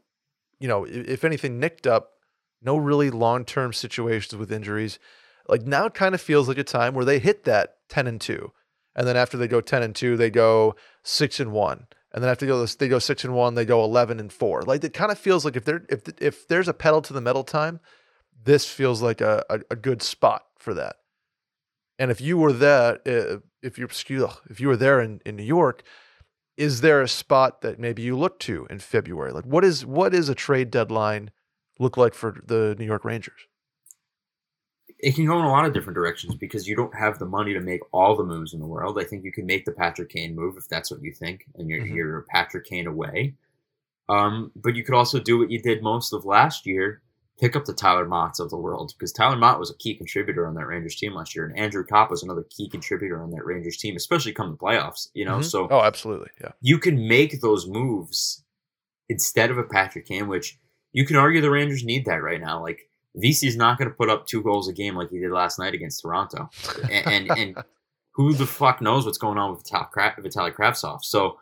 you know, if anything, nicked up, no really long term situations with injuries. Like now, it kind of feels like a time where they hit that ten and two, and then after they go ten and two, they go six and one. And then after they go, they go six and one, they go eleven and four. Like it kind of feels like if there if if there's a pedal to the metal time, this feels like a, a, a good spot for that. And if you were there, uh, if you if you were there in, in New York, is there a spot that maybe you look to in February? Like what is what is a trade deadline look like for the New York Rangers? it can go in a lot of different directions because you don't have the money to make all the moves in the world. I think you can make the Patrick Kane move if that's what you think, and you're Mhm. you're Patrick Kane away. Um, but you could also do what you did most of last year: pick up the Tyler Mottes of the world because Tyler Motte was a key contributor on that Rangers team last year, and Andrew Copp was another key contributor on that Rangers team, especially come the playoffs. You know, Mhm. so Oh, absolutely. Yeah. you can make those moves instead of a Patrick Kane, which you can argue the Rangers need that right now. Like VC's not going to put up two goals a game like he did last night against Toronto, and and, and <laughs> who the fuck knows what's going on with Vital- Vitaly Kravtsov? So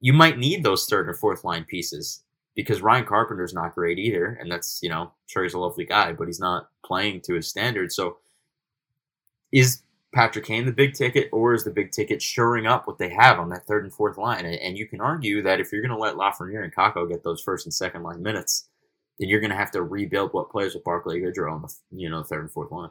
you might need those third or fourth line pieces because Ryan Carpenter's not great either, and that's you know sure he's a lovely guy, but he's not playing to his standards. So is Patrick Kane the big ticket, or is the big ticket shoring up what they have on that third and fourth line? And, you can argue that if you're going to let Lafreniere and Kakko get those first and second line minutes, then you're going to have to rebuild what plays with Barclay Goodrow on the you know third and fourth line.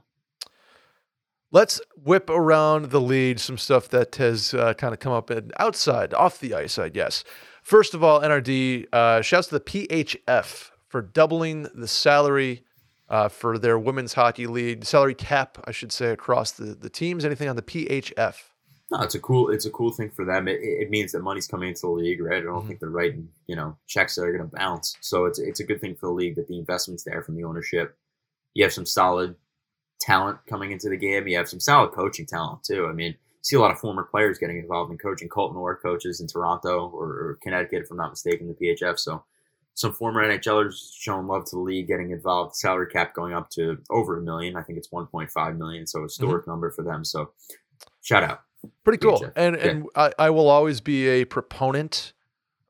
Let's whip around the lead some stuff that has uh, kind of come up outside, off the ice, I guess. First of all, NRD, uh, shouts to the PHF for doubling the salary uh, for their women's hockey league, salary cap, I should say, across the, the teams. Anything on the PHF? No, it's a cool it's a cool thing for them. It, it means that money's coming into the league, right? I don't Mhm. think they're writing you know checks that are going to bounce. So it's it's a good thing for the league that the investment's there from the ownership. You have some solid talent coming into the game. You have some solid coaching talent too. I mean, see a lot of former players getting involved in coaching. Colton Orr coaches in Toronto or, or Connecticut, if I'm not mistaken, the PHF. So some former NHLers showing love to the league, getting involved. Salary cap going up to over a million. I think it's 1.5 million, so a mm-hmm. historic number for them. So shout out. Pretty cool. PHF. And and I, I will always be a proponent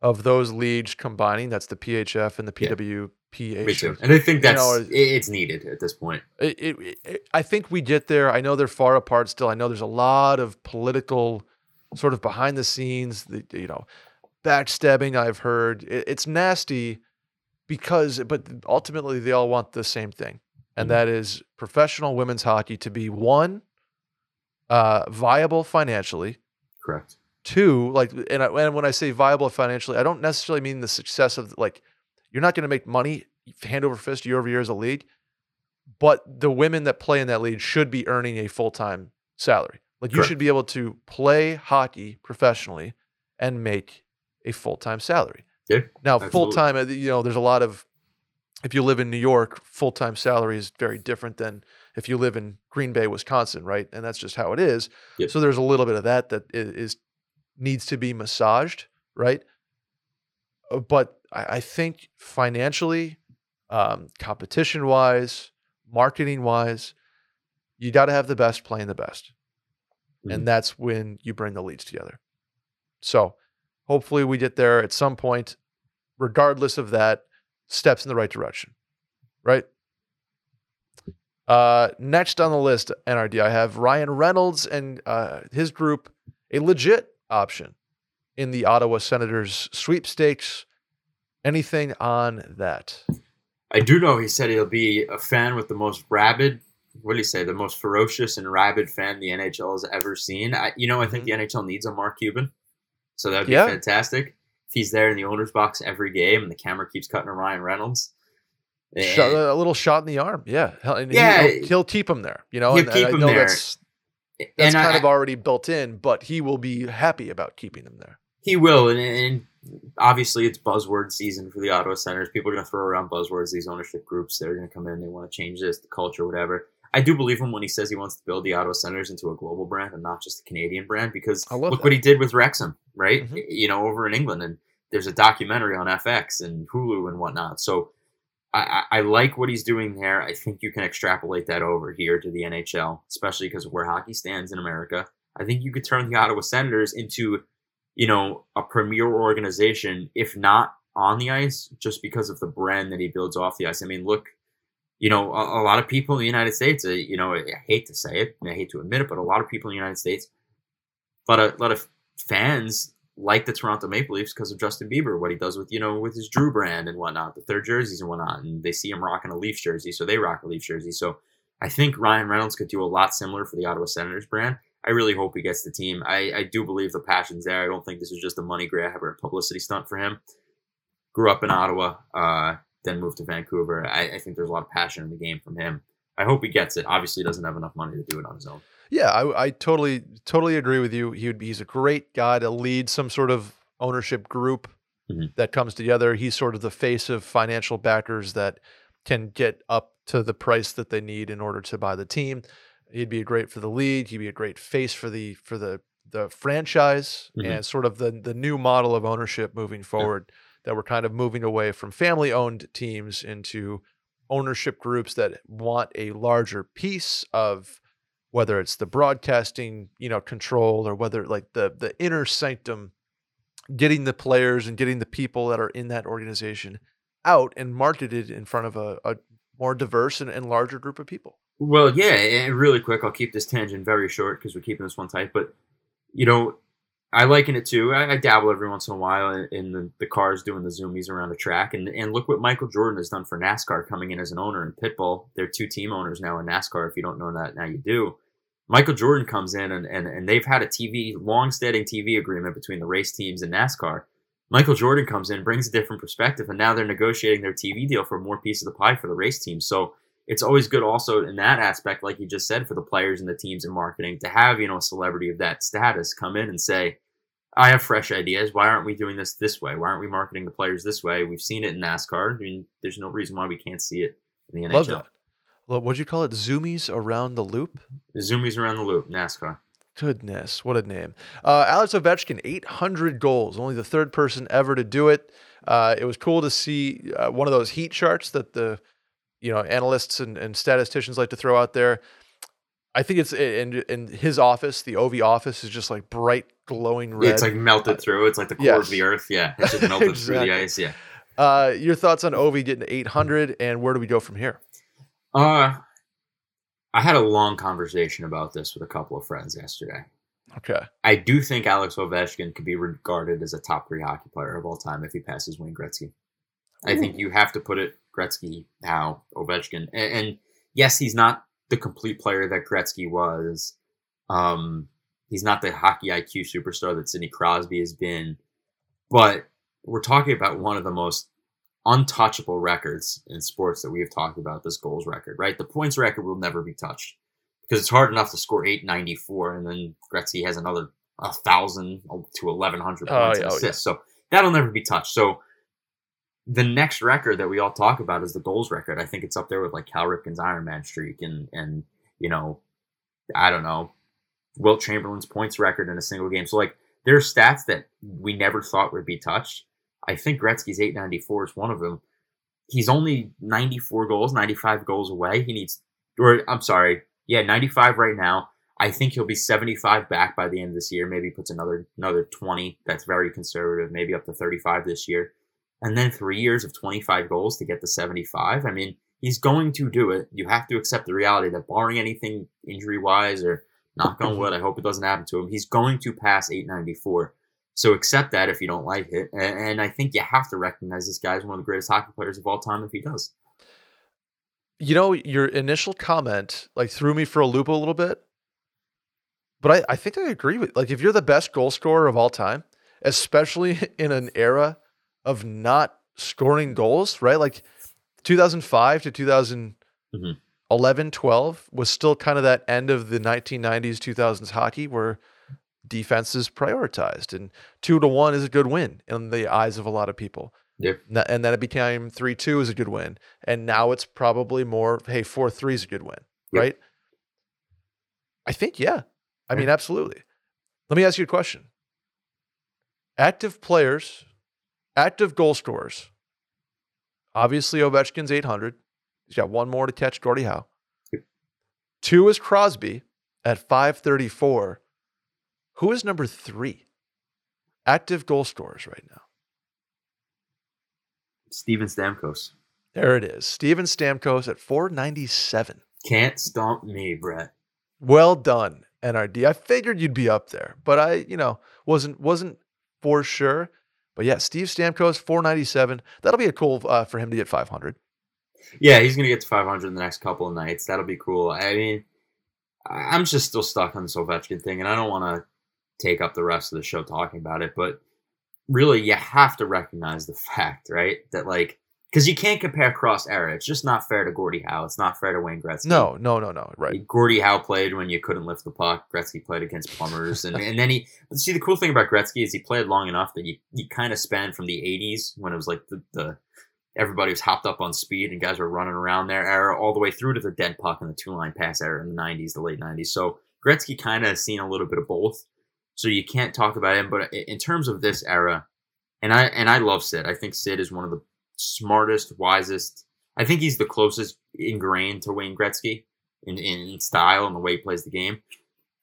of those leagues combining. That's the PHF and the Yeah. Me too. And I think You that's know, it, it's needed at this point. it, it, it- I think we get there. I know they're far apart still. I know there's a lot of political sort of behind the scenes, the you know, backstabbing. I've heard it, it's nasty because, but ultimately they all want the same thing, and Mhm. that is professional women's hockey to be one, uh, viable financially. Correct. Two, like, and, I, and when I say viable financially, I don't necessarily mean the success of like, you're not going to make money hand over fist year over year as a league, but the women that play in that league should be earning a full time salary. Like, you should be able to play hockey professionally and make a full time salary. Yeah, Now, full time, uh, you know, there's a lot of, if you live in New York, full time salary is very different than if you live in Green Bay, Wisconsin, right? And that's just how it is. Yep. So there's a little bit of that that is needs to be massaged, right? Uh, But I, I think financially, um, competition wise, marketing wise, you got to have the best playing the best. Mhm. And that's when you bring the leads together. So hopefully we get there at some point, regardless of that, steps in the right direction. Right? Uh, next on the list, NRD, I have Ryan Reynolds and uh, his group, a legit option in the Ottawa Senators sweepstakes. Anything on that? I do know he said he'll be a fan with the most rabid. What do you say? The most ferocious and rabid fan the NHL has ever seen. I, you know, I think the NHL needs a Mark Cuban, so that'd be Yeah. fantastic if he's there in the owner's box every game and the camera keeps cutting to Ryan Reynolds. Shot, Eh, a little shot in the arm. Yeah. And Yeah. He'll, he'll keep him there. You know, He'll and, keep and I him know there. that's that's and kind I- of already built in, but he will be happy about keeping him there. He will, and, and obviously it's buzzword season for the Ottawa Senators. People are going to throw around buzzwords. These ownership groups, they're going to come in. They want to change this, the culture, whatever. I do believe him when he says he wants to build the Ottawa Senators into a global brand and not just a Canadian brand. Because look that. what he did with Wrexham, right? Mhm. You know, over in England, and there's a documentary on FX and Hulu and whatnot. So I, I I like what he's doing there. I think you can extrapolate that over here to the NHL, especially because of where hockey stands in America. I think you could turn the Ottawa Senators into, you know, a premier organization, if not on the ice, just because of the brand that he builds off the ice. I mean, look, you know, a, a lot of people in the United States, uh, you know, I hate to say it, and I hate to admit it, but a lot of people in the United States, but a lot of fans like the Toronto Maple Leafs because of Justin Bieber, what he does with, you know, with his Drew brand and whatnot, the third jerseys and whatnot, and they see him rocking a Leafs jersey, so they rock a Leafs jersey. So I think Ryan Reynolds could do a lot similar for the Ottawa Senators brand. I really hope he gets the team. I, I do believe the passion's there. I don't think this is just a money grab or a publicity stunt for him. Grew up in Ottawa, uh, then moved to Vancouver. I, I think there's a lot of passion in the game from him. I hope he gets it. Obviously, he doesn't have enough money to do it on his own. Yeah, I, I totally totally agree with you. He would be, he's a great guy to lead some sort of ownership group Mhm. that comes together. He's sort of the face of financial backers that can get up to the price that they need in order to buy the team. He'd be great for the league. He'd be a great face for the for the the franchise Mhm. and sort of the the new model of ownership moving forward. That we're kind of moving away from family owned teams into ownership groups that want a larger piece of whether it's the broadcasting, you know, control or whether like the the inner sanctum, getting the players and getting the people that are in that organization out and marketed in front of a, a more diverse and, and larger group of people. Well, yeah, and really quick, I'll keep this tangent very short because we're keeping this one tight. But you know, I liken it to I, I dabble every once in a while in, in the, the cars doing the zoomies around the track, and and look what Michael Jordan has done for NASCAR, coming in as an owner in Pitbull. They're two team owners now in NASCAR. If you don't know that, now you do. Michael Jordan comes in and, and, and they've had a TV, long-standing TV agreement between the race teams and NASCAR. Michael Jordan comes in, brings a different perspective, and now they're negotiating their TV deal for more piece of the pie for the race team. So it's always good also in that aspect, like you just said, for the players and the teams and marketing to have, you know, a celebrity of that status come in and say, I have fresh ideas. Why aren't we doing this this way? Why aren't we marketing the players this way? We've seen it in NASCAR. I mean, there's no reason why we can't see it in the NHL. Love that. Well, what'd you call it? Zoomies around the loop? Zoomies around the loop, NASCAR. Goodness, what a name. Uh, Alex Ovechkin, 800 goals, only the third person ever to do it. Uh, it was cool to see uh, one of those heat charts that the you know analysts and, and statisticians like to throw out there. I think it's in in his office, the OV office is just like bright glowing red. Yeah, it's like melted through. It's like the core yes. of the earth. Yeah, <laughs> it's just melted through the ice. Yeah. uh, your thoughts on Ovi getting 800 and where do we go from here? Uh, I had a long conversation about this with a couple of friends yesterday. Okay. I do think Alex Ovechkin could be regarded as a top three hockey player of all time if he passes Wayne Gretzky. I think you have to put it Gretzky, Howe, Ovechkin, and, and yes, he's not the complete player that Gretzky was. Um, he's not the hockey IQ superstar that Sidney Crosby has been, but we're talking about one of the most untouchable records in sports that we have talked about. This goals record, right? The points record will never be touched because it's hard enough to score 894 and then Gretzky has another a thousand to 1100 Oh, points yeah, and oh, assists. So that'll never be touched. So the next record that we all talk about is the goals record. I think it's up there with like Cal Ripken's Iron Man streak and and you know, I don't know, Wilt Chamberlain's points record in a single game. So like there are stats that we never thought would be touched. I think Gretzky's 894 is one of them. He's only 94 goals, 95 goals away. He needs, or I'm sorry, yeah, 95 right now. I think he'll be 75 back by the end of this year. Maybe puts another another 20. That's very conservative. Maybe up to 35 this year, and then three years of 25 goals to get to 75. I mean, he's going to do it. You have to accept the reality that, barring anything injury wise or knock on mm-hmm. wood, I hope it doesn't happen to him. He's going to pass 894. So accept that if you don't like it, and, and I think you have to recognize this guy is one of the greatest hockey players of all time if he does. You know, your initial comment like threw me for a loop a little bit. But I, I think I agree with like if you're the best goal scorer of all time, especially <laughs> in an era of not scoring goals, right? Like 2005 to mm-hmm. 2011, 12 was still kind of that end of the 1990s, 2000s hockey where defense is prioritized and two to one is a good win in the eyes of a lot of people. Yep. And then it became 3 2 is a good win. And now it's probably more, hey, 4 3 is a good win, Yep. right? I think, yeah. I mean, absolutely. Let me ask you a question. Active players, active goal scorers. Obviously, Ovechkin's 800. He's got one more to catch Gordie Howe. Yep. Two is Crosby at 534. Who is number three? Active goal scorers right now. Steven Stamkos There it is. Steven Stamkos at 497. can't stomp me, Brett. Well done, NRD. I figured you'd be up there, but I, you know, wasn't wasn't for sure. But yeah, Steve Stamkos, 497. That'll be a cool uh, for him to get 500. Yeah, he's gonna get to 500 in the next couple of nights. That'll be cool. I mean, I'm just still stuck on this Ovechkin thing, and I don't want to take up the rest of the show talking about it. But really, you have to recognize the fact, right, that like, because you can't compare cross era. It's just not fair to Gordie Howe. It's not fair to Wayne Gretzky. No, no, no, no. Right. Gordie Howe played when you couldn't lift the puck. Gretzky played against plumbers, and, and then he. But see, the cool thing about Gretzky is he played long enough that you you kind of spanned from the '80s when it was like the, the everybody was hopped up on speed and guys were running around their era, all the way through to the dead puck and the two line pass era in the '90s, the late '90s. So Gretzky kind of seen a little bit of both. So you can't talk about him, but in terms of this era, and I and I love Sid. I think Sid is one of the smartest, wisest. I think he's the closest ingrained to Wayne Gretzky in, in style and the way he plays the game.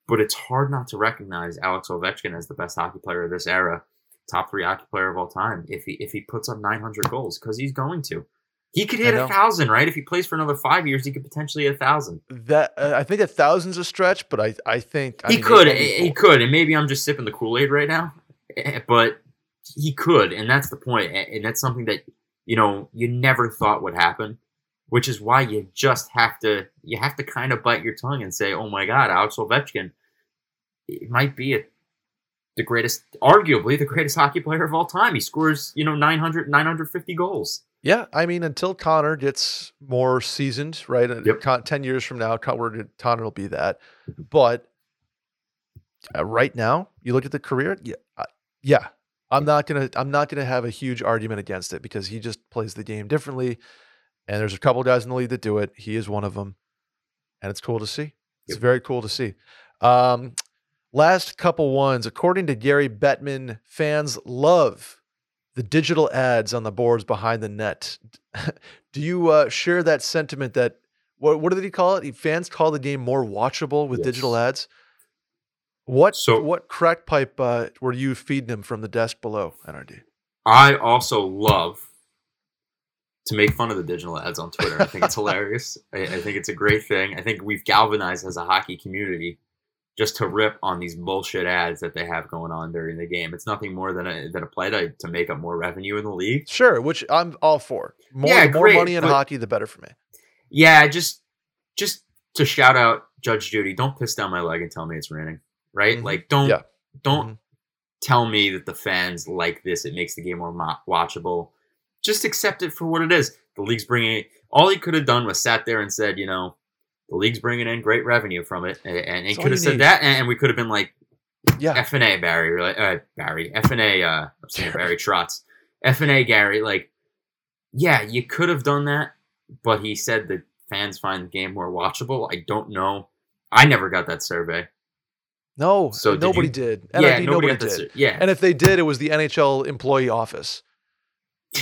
But it's hard not to recognize Alex Ovechkin as the best hockey player of this era, top three hockey player of all time. If he if he puts up 900 goals, because he's going to, he could hit a thousand. Right? If he plays for another five years, he could potentially hit a thousand. That uh, I think a thousand's a stretch, but I I think I he mean, could. He could. And maybe I'm just sipping the Kool Aid right now, Eh, but he could, and that's the point. And that's something that you know you never thought would happen, which is why you just have to you have to kind of bite your tongue and say, "Oh my God, Alex Ovechkin, it might be a, the greatest, arguably the greatest hockey player of all time. He scores you know 900, 950 goals." Yeah, I mean, until Connor gets more seasoned, right? Yep. Con- Ten years from now, Con- Connor will be that. But uh, right now, you look at the career. Yeah, uh, yeah. I'm not gonna. I'm not gonna have a huge argument against it because he just plays the game differently, and there's a couple guys in the league that do it. He is one of them, and it's cool to see. It's Yep. very cool to see. Um, last couple ones, according to Gary Bettman, fans love the digital ads on the boards behind the net. <laughs> Do you uh, share that sentiment that what what did he call it? Fans call the game more watchable with digital ads. What So- what crack pipe uh, were you feeding him from the desk below, NRD? I also love to make fun of the digital ads on Twitter. I think it's hilarious. I, I think it's a great thing. I think we've galvanized as a hockey community just to rip on these bullshit ads that they have going on during the game. It's nothing more than a than a play to, to make up more revenue in the league. Sure, which I'm all for. More, Yeah, more great, money in hockey, the better for me. Yeah, just just to shout out Judge Judy, don't piss down my leg and tell me it's raining. Right? Mhm. Like don't Yeah. don't Mhm. tell me that the fans like this. It makes the game more mo- watchable. Just accept it for what it is. The league's bringing. All he could have done was sat there and said, you know, the league's bringing in great revenue from it, and, and he could have said need. that, and we could have been like, Yeah. F and A Barry, or like, uh, Barry, F and A, uh, I'm saying <laughs> Barry Trotz, F and A Gary, like, yeah, you could have done that, but he said that fans find the game more watchable. I don't know. I never got that survey. No, So did nobody you- did. yeah, NRD, nobody nobody did. yeah, And if they did, it was the NHL employee office.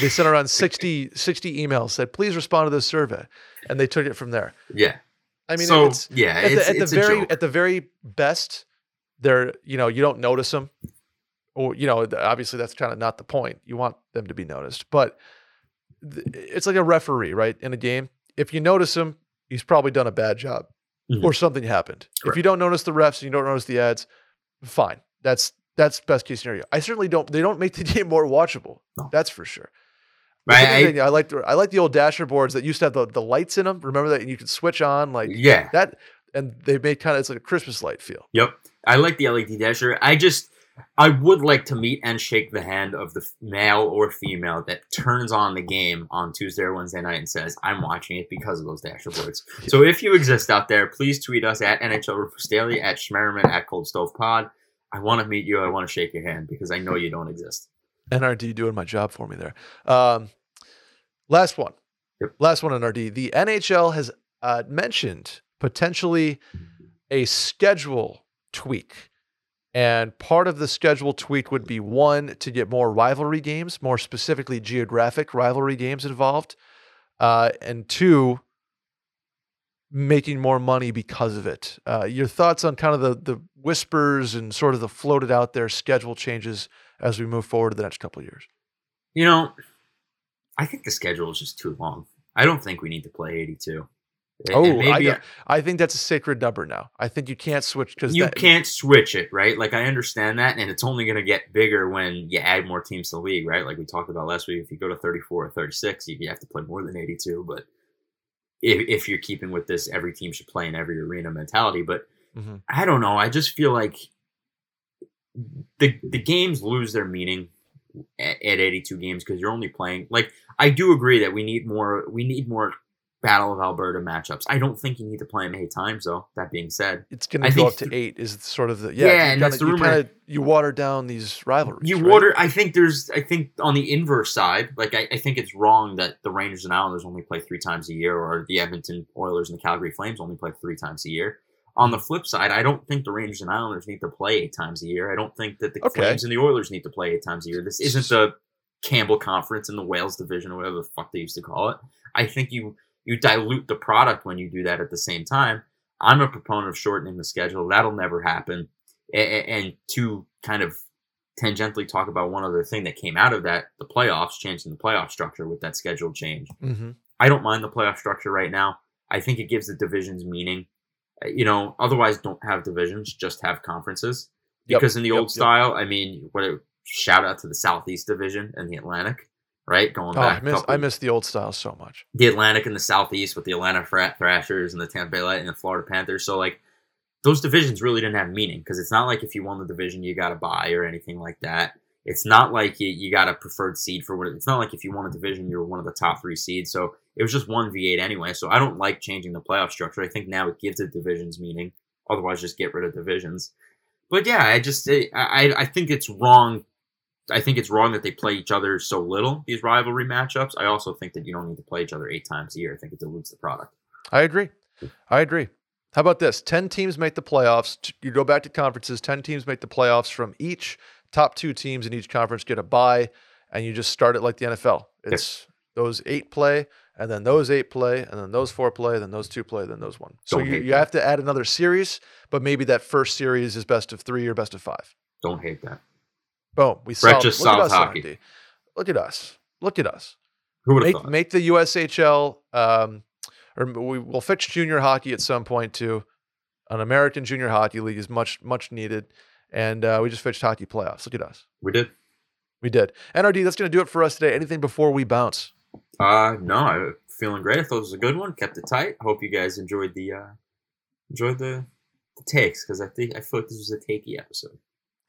They sent around <laughs> 60, 60 emails, said, please respond to this survey. And they took it from there. yeah. I mean, so it's yeah, at it's, the, at it's the very joke. at the very best, they're you know, you don't notice them. Or, you know, obviously that's kind of not the point. You want them to be noticed. But th- it's like a referee, right? In a game. If you notice him, he's probably done a bad job Mhm. or something happened. If you don't notice the refs and you don't notice the ads, fine. That's that's best case scenario. I certainly don't. They don't make the <laughs> game more watchable. No. That's for sure. Right, I- I like the I like the old dasher boards that used to have the, the lights in them. Remember that, and you could switch on like yeah, that, and they made kind of it's like a Christmas light feel. Yep. I like the LED dasher. I just I would like to meet and shake the hand of the male or female that turns on the game on Tuesday or Wednesday night and says, I'm watching it because of those dashboards. So if you exist out there, please tweet us at NHL Rumors Daily, at Schmerman, at Cold Stove Pod. I want to meet you. I want to shake your hand because I know you don't exist. NRD doing my job for me there. Um, last one. Yep. Last one on NRD. The NHL has uh, mentioned potentially a schedule tweak. And part of the schedule tweak would be one, to get more rivalry games, more specifically geographic rivalry games involved. Uh, and two, making more money because of it. Uh, your thoughts on kind of the, the whispers and sort of the floated out there schedule changes as we move forward to the next couple of years? You know, I think the schedule is just too long. I don't think we need to play 82. And- Oh, and I, I think that's a sacred number now. I think you can't switch because you can't switch it, right? Like I understand that, and it's only going to get bigger when you add more teams to the league, right? Like we talked about last week. If you go to 34 or 36, you you have to play more than 82. But if, if you're keeping with this, every team should play in every arena mentality. But Mhm. I don't know. I just feel like the the games lose their meaning at, at 82 games because you're only playing. Like I do agree that we need more. We need more. Battle of Alberta matchups. I don't think you need to play them eight times, though. That being said, It's going to go up to th- eight. Is sort of the yeah. Yeah, you and kinda, that's the you rumor. kinda- you water down these rivalries. You right? water. I think there's. I think on the inverse side, like I, I think it's wrong that the Rangers and Islanders only play three times a year, or the Edmonton Oilers and the Calgary Flames only play three times a year. On the flip side, I don't think the Rangers and Islanders need to play eight times a year. I don't think that the Okay. Flames and the Oilers need to play eight times a year. This isn't the Campbell Conference and the Wales Division or whatever the fuck they used to call it. I think you you dilute the product when you do that at the same time. I'm a proponent of shortening the schedule. That'll never happen. And to kind of tangentially talk about one other thing that came out of that, the playoffs, changing the playoff structure with that schedule change. Mhm. I don't mind the playoff structure right now. I think it gives the divisions meaning. Uh, You know, otherwise don't have divisions, just have conferences. Yep, Because in the yep, old yep. style, I mean, what a shout out to the Southeast Division and the Atlantic, right? Going Oh, I back. a miss couple- I miss the old style so much. the Atlantic and the Southeast with the Atlanta Thrashers and the Tampa Bay Light and the Florida Panthers. So like those divisions really didn't have meaning because it's not like if you won the division you got to buy or anything like that. It's not like you, you got a preferred seed for what. It's not like if you won a division you were one of the top three seeds. So it was just one V8 anyway. So I don't like changing the playoff structure. I think now it gives the divisions meaning. Otherwise, just get rid of divisions. But yeah, I just I I, I think it's wrong I think it's wrong that they play each other so little, these rivalry matchups. I also think that you don't need to play each other eight times a year. I think it dilutes the product. I agree. I agree. How about this? 10 teams make the playoffs. You go back to conferences, 10 teams make the playoffs from each. Top two teams in each conference get a bye, and you just start it like the NFL. It's those eight play, and then those eight play, and then those four play, then those two play, then those one. So Don't you, you have to add another series, but maybe that first series is best of three or best of five. Don't hate that. Boom. We solved, just look at solved us, hockey. R&D. Look at us. Look at us. Who would have make thought? make the USHL um, or we will fix junior hockey at some point too. An American Junior Hockey League is much much needed, and uh, we just finished hockey playoffs. Look at us. We did. We did. NRD, that's going to do it for us today. Anything before we bounce? Uh, no, I'm feeling great. I thought it was a good one. Kept it tight. Hope you guys enjoyed the uh, enjoyed the, the takes because I think I feel like this was a takey episode.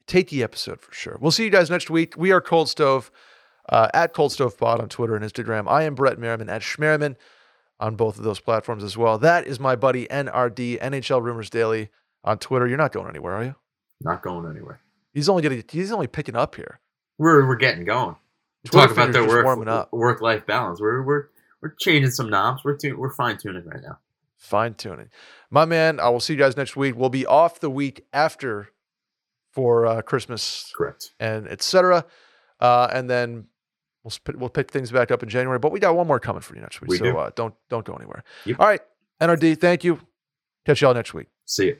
Takey episode for sure. We'll see you guys next week. We are Cold Stove uh, at Cold Stove Pod on Twitter and Instagram. I am Brett Merriman at Schmerriman on both of those platforms as well. That is my buddy NRD NHL Rumors Daily on Twitter. You're not going anywhere, are you? Not going anywhere. He's only getting. He's only picking up here. We're we're getting going. Twitter Talk about the warming work up. work life balance. We're we're we're changing some knobs. We're tu- we're fine tuning right now. Fine tuning, my man. I will see you guys next week. We'll be off the week after for uh, Christmas Correct. and etc. Uh, and then we'll sp- we'll pick things back up in January. But we got one more coming for you next week, We so do. Uh, don't don't go anywhere. Yep. All right, NRD. Thank you. Catch y'all next week. See you.